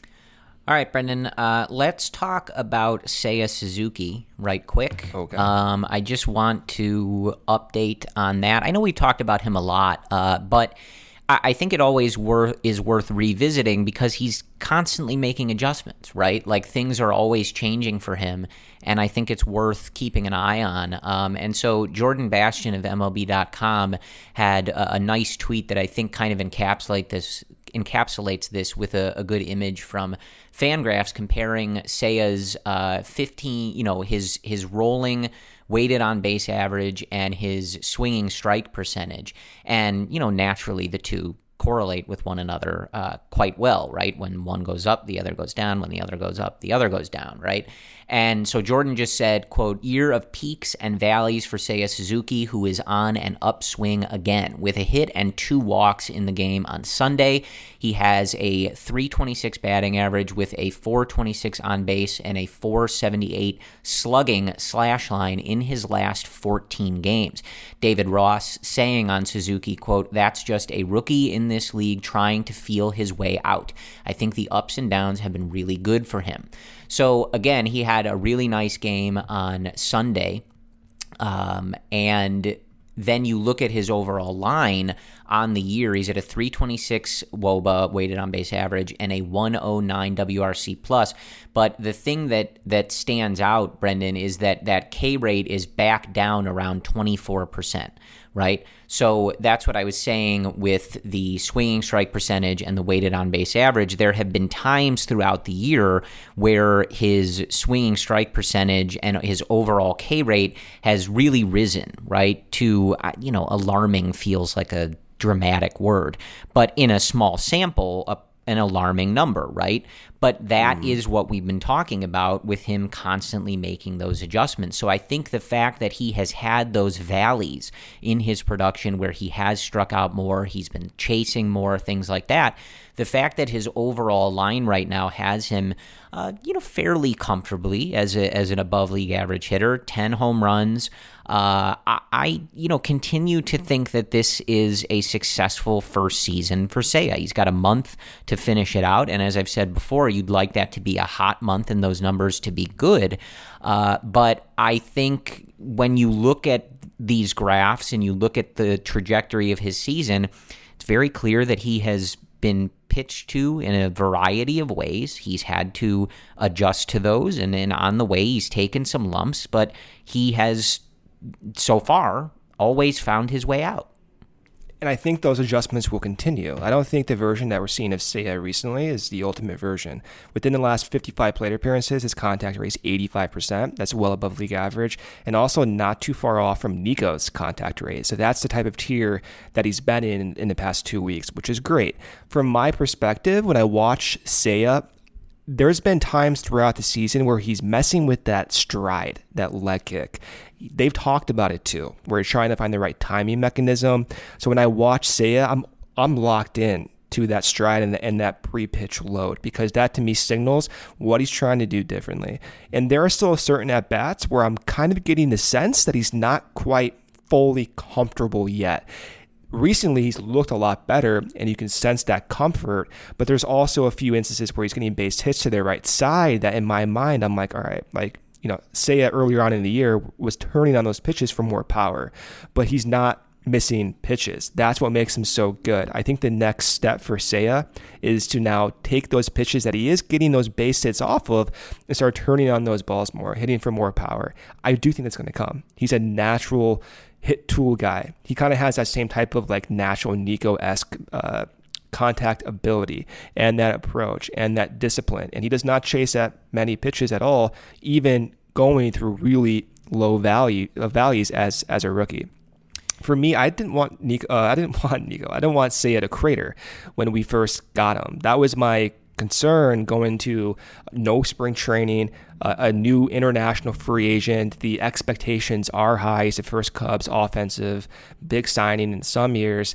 All right, Brendan. Uh, let's talk about Seiya Suzuki right quick. Okay. Um, I just want to update on that. I know we've talked about him a lot, uh, but I, I think it always wor- is worth revisiting because he's constantly making adjustments, right? Like things are always changing for him, and I think it's worth keeping an eye on. Um, and so Jordan Bastian of MLB.com had a, a nice tweet that I think kind of encapsulate this encapsulates this with a, a good image from Fangraphs comparing Seiya's uh, 15, you know, his his rolling weighted on base average and his swinging strike percentage, and you know, naturally the two correlate with one another uh, quite well, right? When one goes up, the other goes down. When the other goes up, the other goes down, right? And so Jordan just said, quote, year of peaks and valleys for Seiya Suzuki, who is on an upswing again with a hit and two walks in the game on Sunday. He has a 326 batting average with a 426 on base and a 478 slugging slash line in his last 14 games. David Ross saying on Suzuki, quote, that's just a rookie in this league trying to feel his way out. I think the ups and downs have been really good for him. So again, he had a really nice game on Sunday. Um, and then you look at his overall line on the year. He's at a 326 WOBA weighted on base average and a 109 WRC plus. But the thing that that stands out, Brendan, is that that K rate is back down around 24 percent right? So that's what I was saying with the swinging strike percentage and the weighted on base average. There have been times throughout the year where his swinging strike percentage and his overall K rate has really risen, right? To, uh, you know, alarming feels like a dramatic word, but in a small sample, a an alarming number, right? But that mm. is what we've been talking about with him constantly making those adjustments. So I think the fact that he has had those valleys in his production where he has struck out more, he's been chasing more, things like that. The fact that his overall line right now has him, uh, you know, fairly comfortably as a, as an above league average hitter, ten home runs, uh, I, you know, continue to think that this is a successful first season for Seiya. He's got a month to finish it out, and as I've said before, you'd like that to be a hot month and those numbers to be good. Uh, but I think when you look at these graphs and you look at the trajectory of his season, it's very clear that he has been pitched to in a variety of ways. He's had to adjust to those, and, and on the way, he's taken some lumps, but he has so far always found his way out. And I think those adjustments will continue. I don't think the version that we're seeing of Seiya recently is the ultimate version. Within the last 55 plate appearances, his contact rate is 85%. That's well above league average, and also not too far off from Nico's contact rate. So that's the type of tier that he's been in in the past two weeks, which is great. From my perspective, when I watch Seiya, there's been times throughout the season where he's messing with that stride, that leg kick. They've talked about it too, We're trying to find the right timing mechanism. So when I watch Seiya, I'm I'm locked in to that stride and, and that pre-pitch load because that to me signals what he's trying to do differently. And there are still a certain at bats where I'm kind of getting the sense that he's not quite fully comfortable yet recently he's looked a lot better and you can sense that comfort but there's also a few instances where he's getting base hits to their right side that in my mind i'm like all right like you know Seiya earlier on in the year was turning on those pitches for more power but he's not missing pitches. That's what makes him so good. I think the next step for Seiya is to now take those pitches that he is getting those base hits off of and start turning on those balls more hitting for more power. I do think that's going to come. He's a natural hit tool guy. He kind of has that same type of like natural Nico esque uh, contact ability and that approach and that discipline. And he does not chase at many pitches at all, even going through really low value uh, values as as a rookie. For me, I didn't want Nico. Uh, I didn't want Nico. I didn't want Seiya to crater when we first got him. That was my concern going to no spring training, uh, a new international free agent. The expectations are high. He's the first Cubs offensive big signing in some years.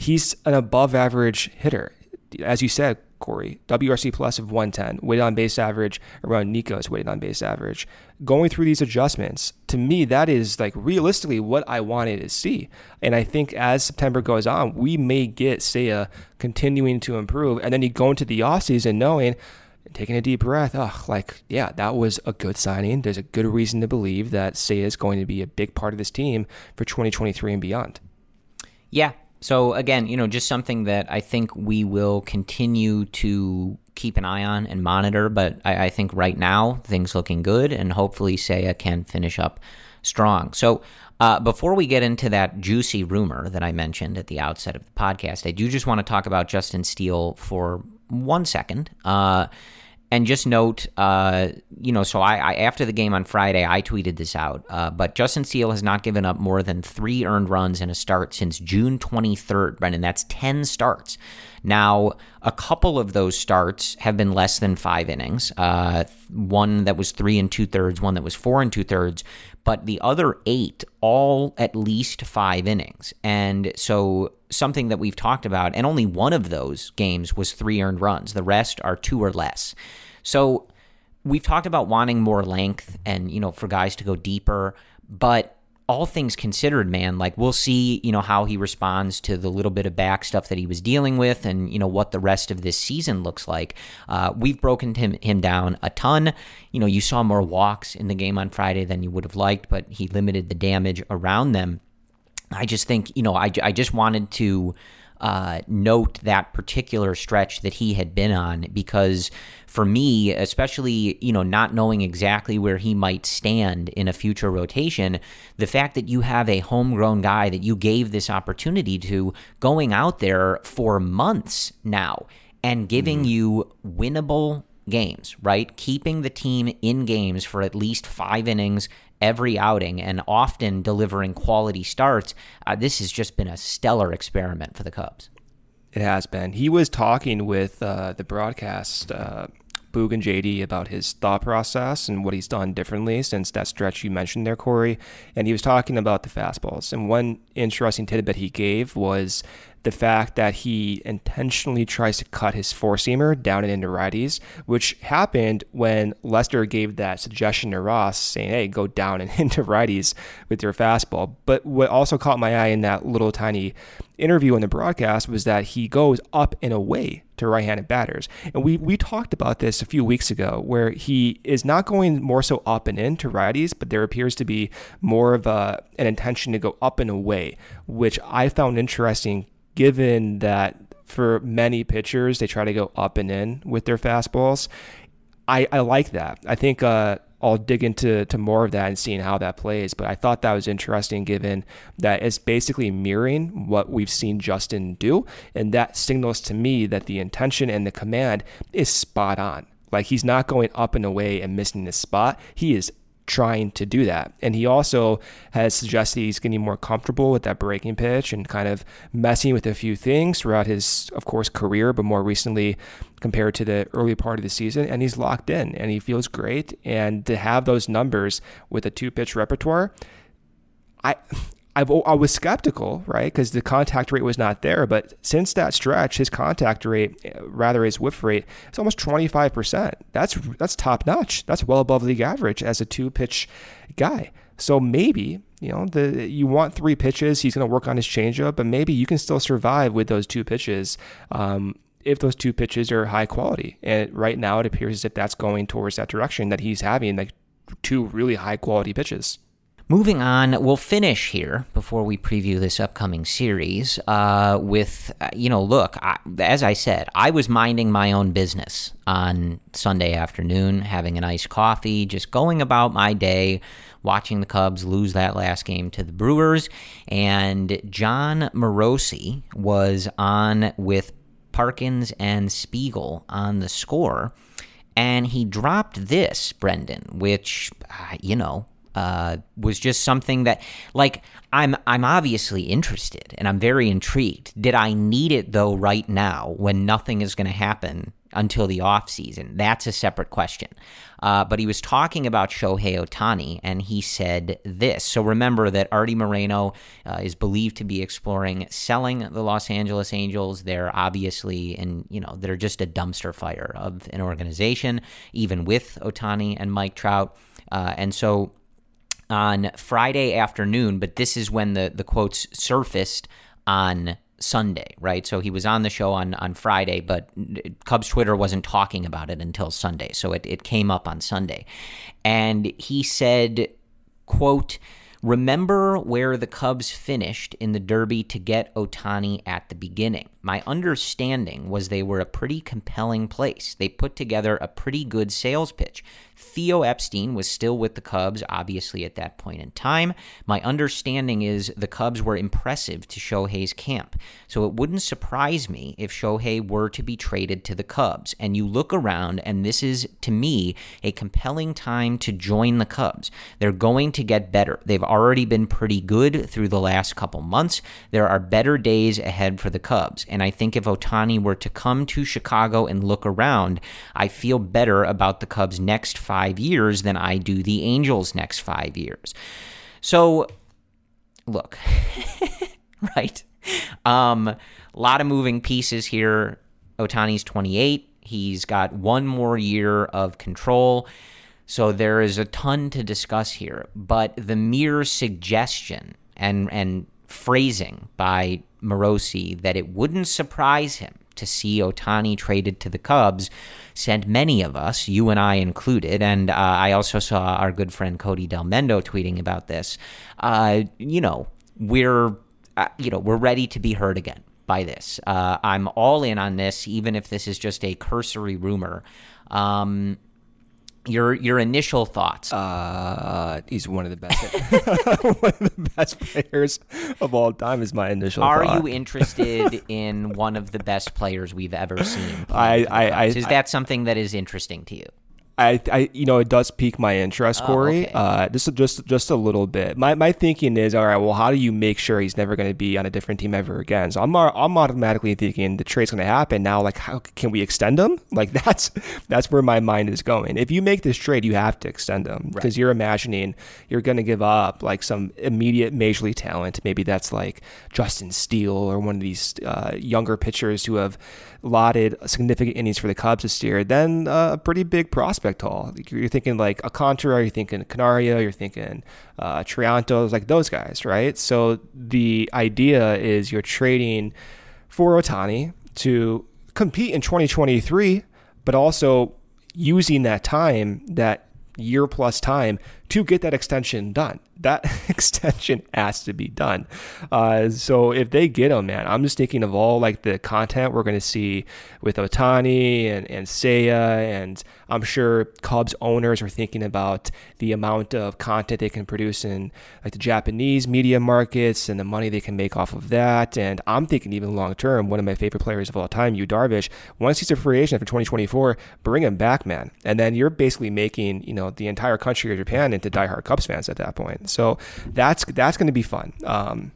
He's an above average hitter. As you said, Corey. WRC plus of 110, weighted on base average around Nico's weighted on base average. Going through these adjustments, to me, that is like realistically what I wanted to see. And I think as September goes on, we may get Seiya continuing to improve. And then you go into the offseason knowing, taking a deep breath, oh, like, yeah, that was a good signing. There's a good reason to believe that Seiya is going to be a big part of this team for 2023 and beyond. Yeah, so again, you know, just something that I think we will continue to keep an eye on and monitor. But I, I think right now things looking good, and hopefully Seiya can finish up strong. So uh, before we get into that juicy rumor that I mentioned at the outset of the podcast, I do just want to talk about Justin Steele for one second. Uh, and just note, uh, you know, so I, I, after the game on Friday, I tweeted this out. Uh, but Justin Steele has not given up more than three earned runs in a start since June 23rd, Brendan. That's 10 starts. Now, a couple of those starts have been less than five innings. Uh, one that was three and two thirds, one that was four and two thirds, but the other eight all at least five innings. And so something that we've talked about, and only one of those games was three earned runs. The rest are two or less. So we've talked about wanting more length and, you know, for guys to go deeper, but all things considered, man, like we'll see, you know, how he responds to the little bit of back stuff that he was dealing with and, you know, what the rest of this season looks like. Uh, we've broken him, him down a ton. You know, you saw more walks in the game on Friday than you would have liked, but he limited the damage around them. I just think, you know, I, I just wanted to uh, note that particular stretch that he had been on because for me, especially, you know, not knowing exactly where he might stand in a future rotation, the fact that you have a homegrown guy that you gave this opportunity to going out there for months now and giving mm. you winnable games, right? Keeping the team in games for at least five innings every outing and often delivering quality starts. Uh, this has just been a stellar experiment for the Cubs. It has been. He was talking with uh, the broadcast, uh, Boog and JD, about his thought process and what he's done differently since that stretch you mentioned there, Corey. And he was talking about the fastballs. And one interesting tidbit he gave was the fact that he intentionally tries to cut his four seamer down and into righties, which happened when Lester gave that suggestion to Ross saying, hey, go down and into righties with your fastball. But what also caught my eye in that little tiny interview on the broadcast was that he goes up and away to right-handed batters. And we we talked about this a few weeks ago where he is not going more so up and in to righties, but there appears to be more of a, an intention to go up and away, which I found interesting given that for many pitchers, they try to go up and in with their fastballs. I, I like that. I think uh, I'll dig into to more of that and seeing how that plays. But I thought that was interesting given that it's basically mirroring what we've seen Justin do. And that signals to me that the intention and the command is spot on. Like he's not going up and away and missing the spot. He is trying to do that. And he also has suggested he's getting more comfortable with that breaking pitch and kind of messing with a few things throughout his, of course, career, but more recently compared to the early part of the season. And he's locked in and he feels great. And to have those numbers with a two pitch repertoire, I I've, I was skeptical, right? Because the contact rate was not there. But since that stretch, his contact rate, rather his whiff rate, is almost 25%. That's that's top notch. That's well above league average as a two pitch guy. So maybe you know the you want three pitches. He's going to work on his changeup, but maybe you can still survive with those two pitches. Um, if those two pitches are high quality, and right now it appears as if that's going towards that direction that he's having like two really high quality pitches. Moving on, we'll finish here before we preview this upcoming series uh, with, uh, you know, look, I, as I said, I was minding my own business on Sunday afternoon, having a nice coffee, just going about my day, watching the Cubs lose that last game to the Brewers. And Jon Morosi was on with Parkins and Spiegel on the score. And he dropped this, Brendan, which, uh, you know, uh, was just something that like I'm I'm obviously interested and I'm very intrigued. Did I need it though right now when nothing is going to happen until the off season? That's a separate question. Uh, but he was talking about Shohei Ohtani and he said this. So remember that Arte Moreno uh, is believed to be exploring selling the Los Angeles Angels. They're obviously and you know they're just a dumpster fire of an organization, even with Ohtani and Mike Trout. Uh, and so on Friday afternoon, but this is when the, the quotes surfaced on Sunday, right? So he was on the show on, on Friday, but Cubs Twitter wasn't talking about it until Sunday. So it, it came up on Sunday. And he said, quote, Remember where the Cubs finished in the Derby to get Ohtani at the beginning. My understanding was they were a pretty compelling place. They put together a pretty good sales pitch. Theo Epstein was still with the Cubs, obviously, at that point in time. My understanding is the Cubs were impressive to Shohei's camp. So it wouldn't surprise me if Shohei were to be traded to the Cubs. And you look around, and this is, to me, a compelling time to join the Cubs. They're going to get better. They've already been pretty good through the last couple months. There are better days ahead for the Cubs. And I think if Ohtani were to come to Chicago and look around, I feel better about the Cubs' next five years than I do the Angels' next five years. So, look, right? Um, a lot of moving pieces here. Ohtani's 28. He's got one more year of control. So there is a ton to discuss here. But the mere suggestion and and phrasing by Morosi that it wouldn't surprise him to see Ohtani traded to the Cubs sent many of us, you and I included, and uh, I also saw our good friend Cody Delmendo tweeting about this. Uh, you know, we're uh, you know we're ready to be heard again by this. Uh, I'm all in on this, even if this is just a cursory rumor. Um, your your initial thoughts? Uh, he's one of the best, one of the best players of all time. Is my initial. Are thought. you interested in one of the best players we've ever seen? I, I, I, is that something that is interesting to you? I, I, you know, it does pique my interest, Corey. okay. Uh, just, just, just a little bit. My, my thinking is, all right. Well, how do you make sure he's never going to be on a different team ever again? So I'm, I'm automatically thinking the trade's going to happen now. Like, how can we extend him? Like, that's, that's where my mind is going. If you make this trade, you have to extend him because you're imagining you're going to give up like some immediate major league talent. Maybe that's like Justin Steele or one of these uh, younger pitchers who have lauded significant innings for the Cubs this year. Then uh, a pretty big prospect haul. You're thinking like a Alcantara, you're thinking Canario, you're thinking uh, Triantos, like those guys, right? So the idea is you're trading for Ohtani to compete in 2023, but also using that time, that year plus time, to get that extension done. That extension has to be done. Uh, so if they get him, man, I'm just thinking of all like the content we're going to see with Ohtani and, and Seiya. And I'm sure Cubs owners are thinking about the amount of content they can produce in like the Japanese media markets and the money they can make off of that. And I'm thinking even long term, one of my favorite players of all time, Yu Darvish, once he's a free agent for 2024, bring him back, man. And then you're basically making, you know, the entire country of Japan into diehard Cubs fans at that point. So that's that's going to be fun. Um,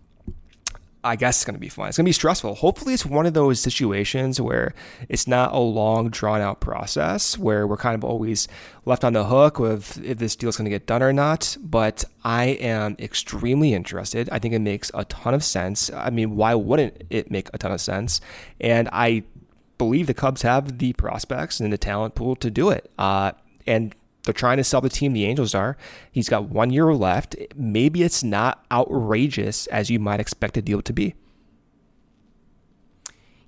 I guess it's going to be fun. It's going to be stressful. Hopefully, it's one of those situations where it's not a long, drawn out process where we're kind of always left on the hook with if this deal is going to get done or not. But I am extremely interested. I think it makes a ton of sense. I mean, why wouldn't it make a ton of sense? And I believe the Cubs have the prospects and the talent pool to do it. Uh, and they're trying to sell the team. The Angels are. He's got one year left. Maybe it's not outrageous as you might expect a deal to be.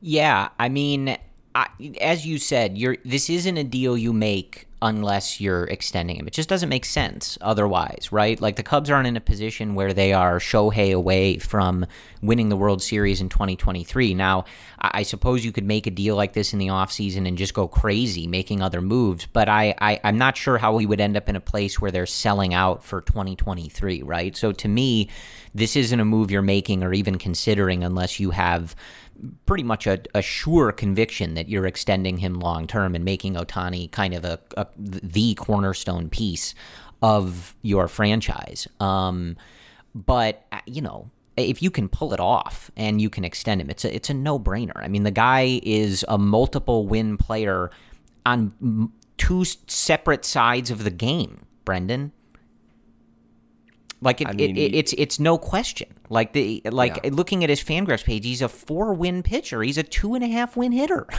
Yeah, I mean, I, as you said, this isn't a deal you make unless you're extending him. It just doesn't make sense otherwise, right? Like the Cubs aren't in a position where they are Shohei away from winning the World Series in 2023. Now, I suppose you could make a deal like this in the offseason and just go crazy making other moves, but I, I, I'm not sure how we would end up in a place where they're selling out for 2023, right? So to me, this isn't a move you're making or even considering unless you have pretty much a, a sure conviction that you're extending him long term and making Ohtani kind of a, a the cornerstone piece of your franchise. Um, but uh, you know, if you can pull it off and you can extend him, it's a it's a no brainer. I mean, the guy is a multiple win player on two separate sides of the game. Brendan. Like it, I mean, it, it, it's it's no question. Like the like Yeah. looking at his Fangraphs page, he's a four win pitcher. He's a two and a half win hitter.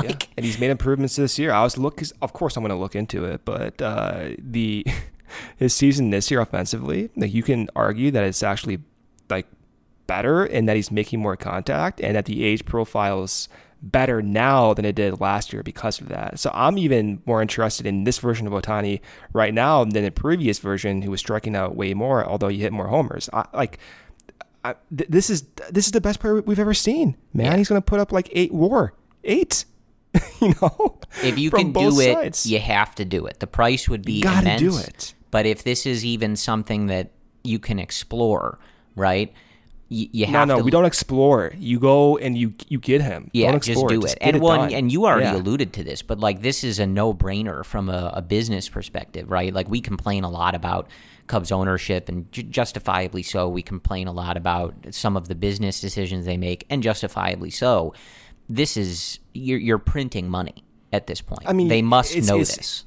Yeah. And he's made improvements this year. I was look, of course, I'm going to look into it, but uh, the his season this year offensively, like you can argue that it's actually like better and that he's making more contact and that the age profile is better now than it did last year because of that. So I'm even more interested in this version of Ohtani right now than the previous version who was striking out way more, although he hit more homers. I, like I, th- this is this is the best player we've ever seen, man. Yeah. He's going to put up like eight WAR, eight. you know, if you can do it, sides. you have to do it. The price would be gotta immense. do it. But if this is even something that you can explore, right? You, you No, have no, to we don't explore. You go and you you get him. Yeah, don't just explore. do Just it. get And one, done. and you already Yeah. alluded to this, but like this is a no-brainer from a, a business perspective, right? Like we complain a lot about Cubs ownership, and ju- justifiably so. We complain a lot about some of the business decisions they make, and justifiably so. This is you're, you're printing money at this point. I mean, they must it's- know it's- this.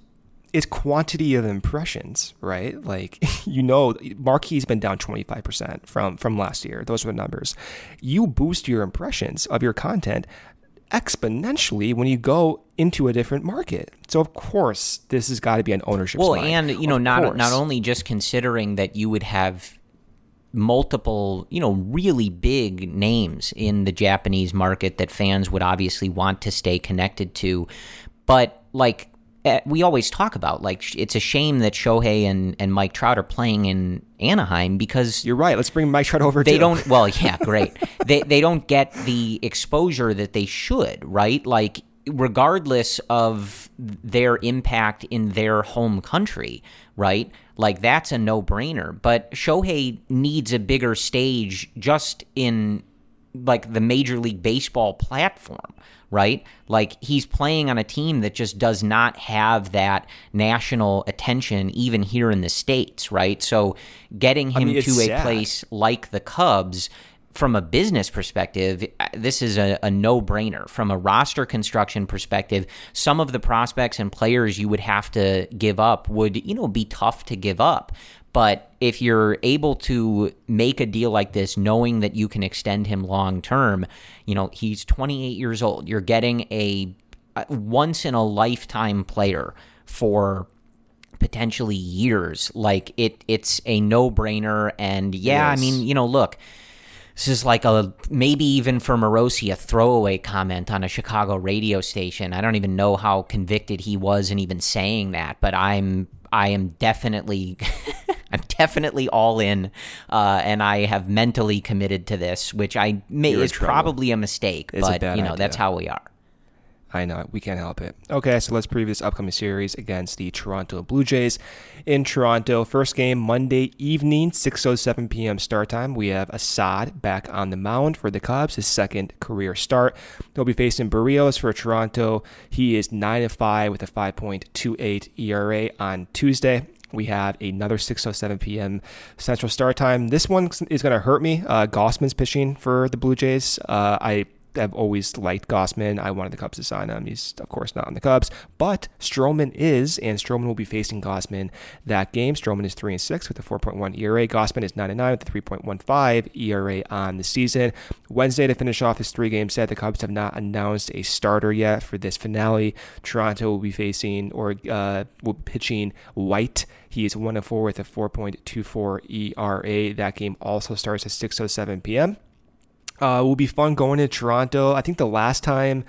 It's quantity of impressions, right? Like you know, Marquee's been down twenty five percent from from last year. Those were the numbers. You boost your impressions of your content exponentially when you go into a different market. So of course, this has got to be an ownership. Well, and you know, Of not course. not only just considering that you would have multiple, you know, really big names in the Japanese market that fans would obviously want to stay connected to, but like Eh, we always talk about like it's a shame that Shohei and, and Mike Trout are playing in Anaheim because you're right. Let's bring Mike Trout over. They too. don't. Well, yeah, great. they they don't get the exposure that they should. Right, like regardless of their impact in their home country, right? Like that's a no-brainer. But Shohei needs a bigger stage just in like the Major League Baseball platform, right? Like he's playing on a team that just does not have that national attention even here in the states, right? So getting him I mean, to a sad. place like the Cubs from a business perspective, uh, this is a, a no brainer. From a roster construction perspective, some of the prospects and players you would have to give up would, you know, be tough to give up. But if you're able to make a deal like this, knowing that you can extend him long term, you know, he's 28 years old. You're getting a, once in a lifetime player for potentially years. Like it, it's a no brainer. And yeah, I mean, you know, look, this is like a maybe even for Morosi a throwaway comment on a Chicago radio station. I don't even know how convicted he was in even saying that, but I'm I am definitely I'm definitely all in, uh, and I have mentally committed to this, which I may You're is probably a mistake, It's but bad you know that's how we are. I know we can't help it. Okay, so let's preview this upcoming series against the Toronto Blue Jays in Toronto. First game Monday evening, 6:07 p.m. start time. We have Assad back on the mound for the Cubs, his second career start. He'll be facing Berríos for Toronto. He is nine and five with a 5.28 ERA on Tuesday. We have another 6:07 p.m. Central start time. This one is going to hurt me. Uh, Gausman's pitching for the Blue Jays. Uh, I I've always liked Gausman. I wanted the Cubs to sign him. He's, of course, not on the Cubs, but Stroman is, and Stroman will be facing Gausman that game. Stroman is 3 and 6 with a 4.1 ERA. Gausman is 9 and 9 with a 3.15 ERA on the season. Wednesday to finish off his three game set, the Cubs have not announced a starter yet for this finale. Toronto will be facing or uh, will be pitching White. He is 1 and 4 with a 4.24 ERA. That game also starts at 6:07 p.m. Uh, will be fun going to Toronto. I think the last time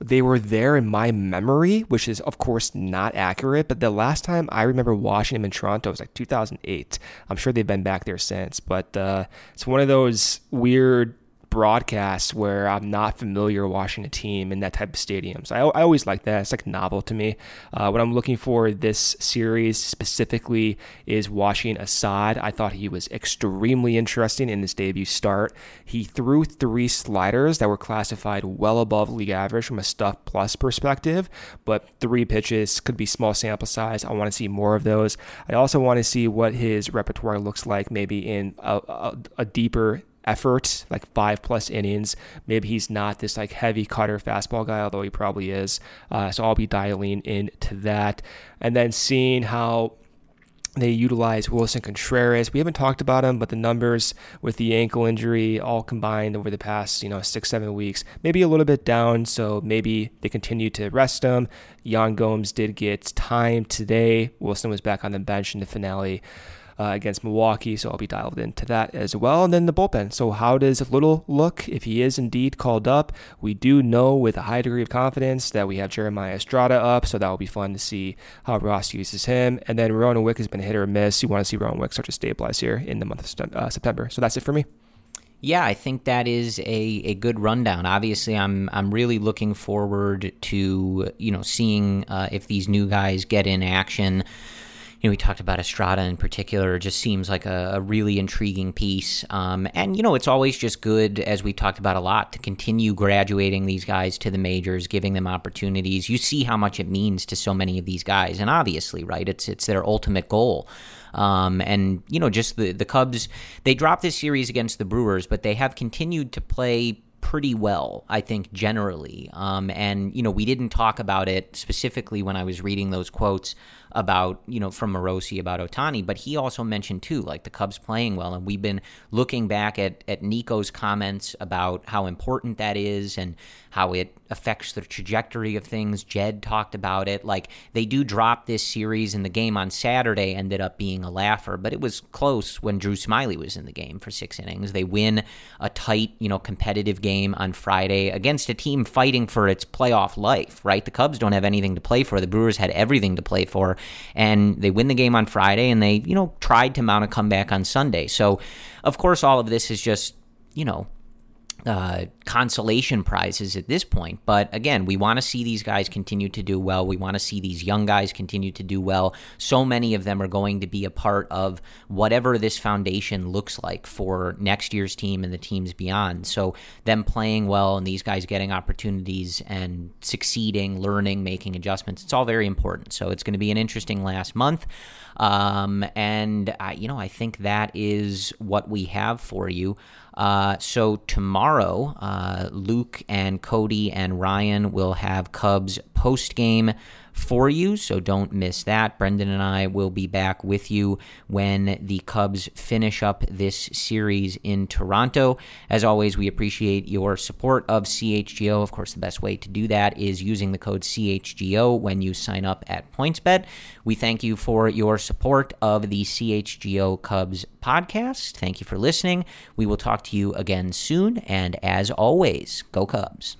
they were there in my memory, which is of course not accurate, but the last time I remember watching them in Toronto was like 2008. I'm sure they've been back there since, but uh, it's one of those weird broadcasts where I'm not familiar watching a team in that type of stadium. So I, I always like that. It's like novel to me. Uh, what I'm looking for this series specifically is watching Assad. I thought he was extremely interesting in his debut start. He threw three sliders that were classified well above league average from a stuff plus perspective, but three pitches could be small sample size. I want to see more of those. I also want to see what his repertoire looks like, maybe in a, a, a deeper effort, like five plus innings. Maybe he's not this like heavy cutter fastball guy, although he probably is. Uh, so I'll be dialing into that, and then seeing how they utilize Willson Contreras. We haven't talked about him, but the numbers with the ankle injury all combined over the past, you know, six, seven weeks, maybe a little bit down. So maybe they continue to rest him. Yan Gomes did get time today. Willson was back on the bench in the finale. Uh, against Milwaukee, so I'll be dialed into that as well. And then the bullpen. So, how does Little look if he is indeed called up? We do know with a high degree of confidence that we have Jeremiah Estrada up, so that will be fun to see how Ross uses him. And then Rowan Wick has been hit or miss. You want to see Rowan Wick start to stabilize here in the month of uh, September. So, that's it for me. Yeah, I think that is a, a good rundown. Obviously, I'm I'm really looking forward to you know seeing uh, if these new guys get in action. You know, we talked about Estrada in particular. It just seems like a, a really intriguing piece. Um, and, you know, it's always just good, as we've talked about a lot, to continue graduating these guys to the majors, giving them opportunities. You see how much it means to so many of these guys. And obviously, right, it's, it's their ultimate goal. Um, and, you know, just the, the Cubs, they dropped this series against the Brewers, but they have continued to play pretty well, I think, generally. Um, and, you know, we didn't talk about it specifically when I was reading those quotes about, you know, from Morosi about Ohtani, but he also mentioned too, like the Cubs playing well. And we've been looking back at, at Nico's comments about how important that is and how it affects the trajectory of things. Jed talked about it. Like they do drop this series, and the game on Saturday ended up being a laugher, but it was close when Drew Smyly was in the game for six innings. They win a tight, you know, competitive game on Friday against a team fighting for its playoff life, right? The Cubs don't have anything to play for. The Brewers had everything to play for, and they win the game on Friday, and they, you know, tried to mount a comeback on Sunday. So, of course, all of this is just, you know, uh, consolation prizes at this point. But again, we want to see these guys continue to do well. We want to see these young guys continue to do well. So many of them are going to be a part of whatever this foundation looks like for next year's team and the teams beyond. So them playing well and these guys getting opportunities and succeeding, learning, making adjustments, it's all very important. So it's going to be an interesting last month. Um, and, I, you know, I think that is what we have for you. Uh, so tomorrow, uh, Luke and Cody and Ryan will have Cubs post game for you, so don't miss that. Brendan and I will be back with you when the Cubs finish up this series in Toronto. As always, we appreciate your support of CHGO. Of course, the best way to do that is using the code CHGO when you sign up at PointsBet. We thank you for your support of the CHGO Cubs podcast. Thank you for listening. We will talk to you again soon, and as always, go Cubs.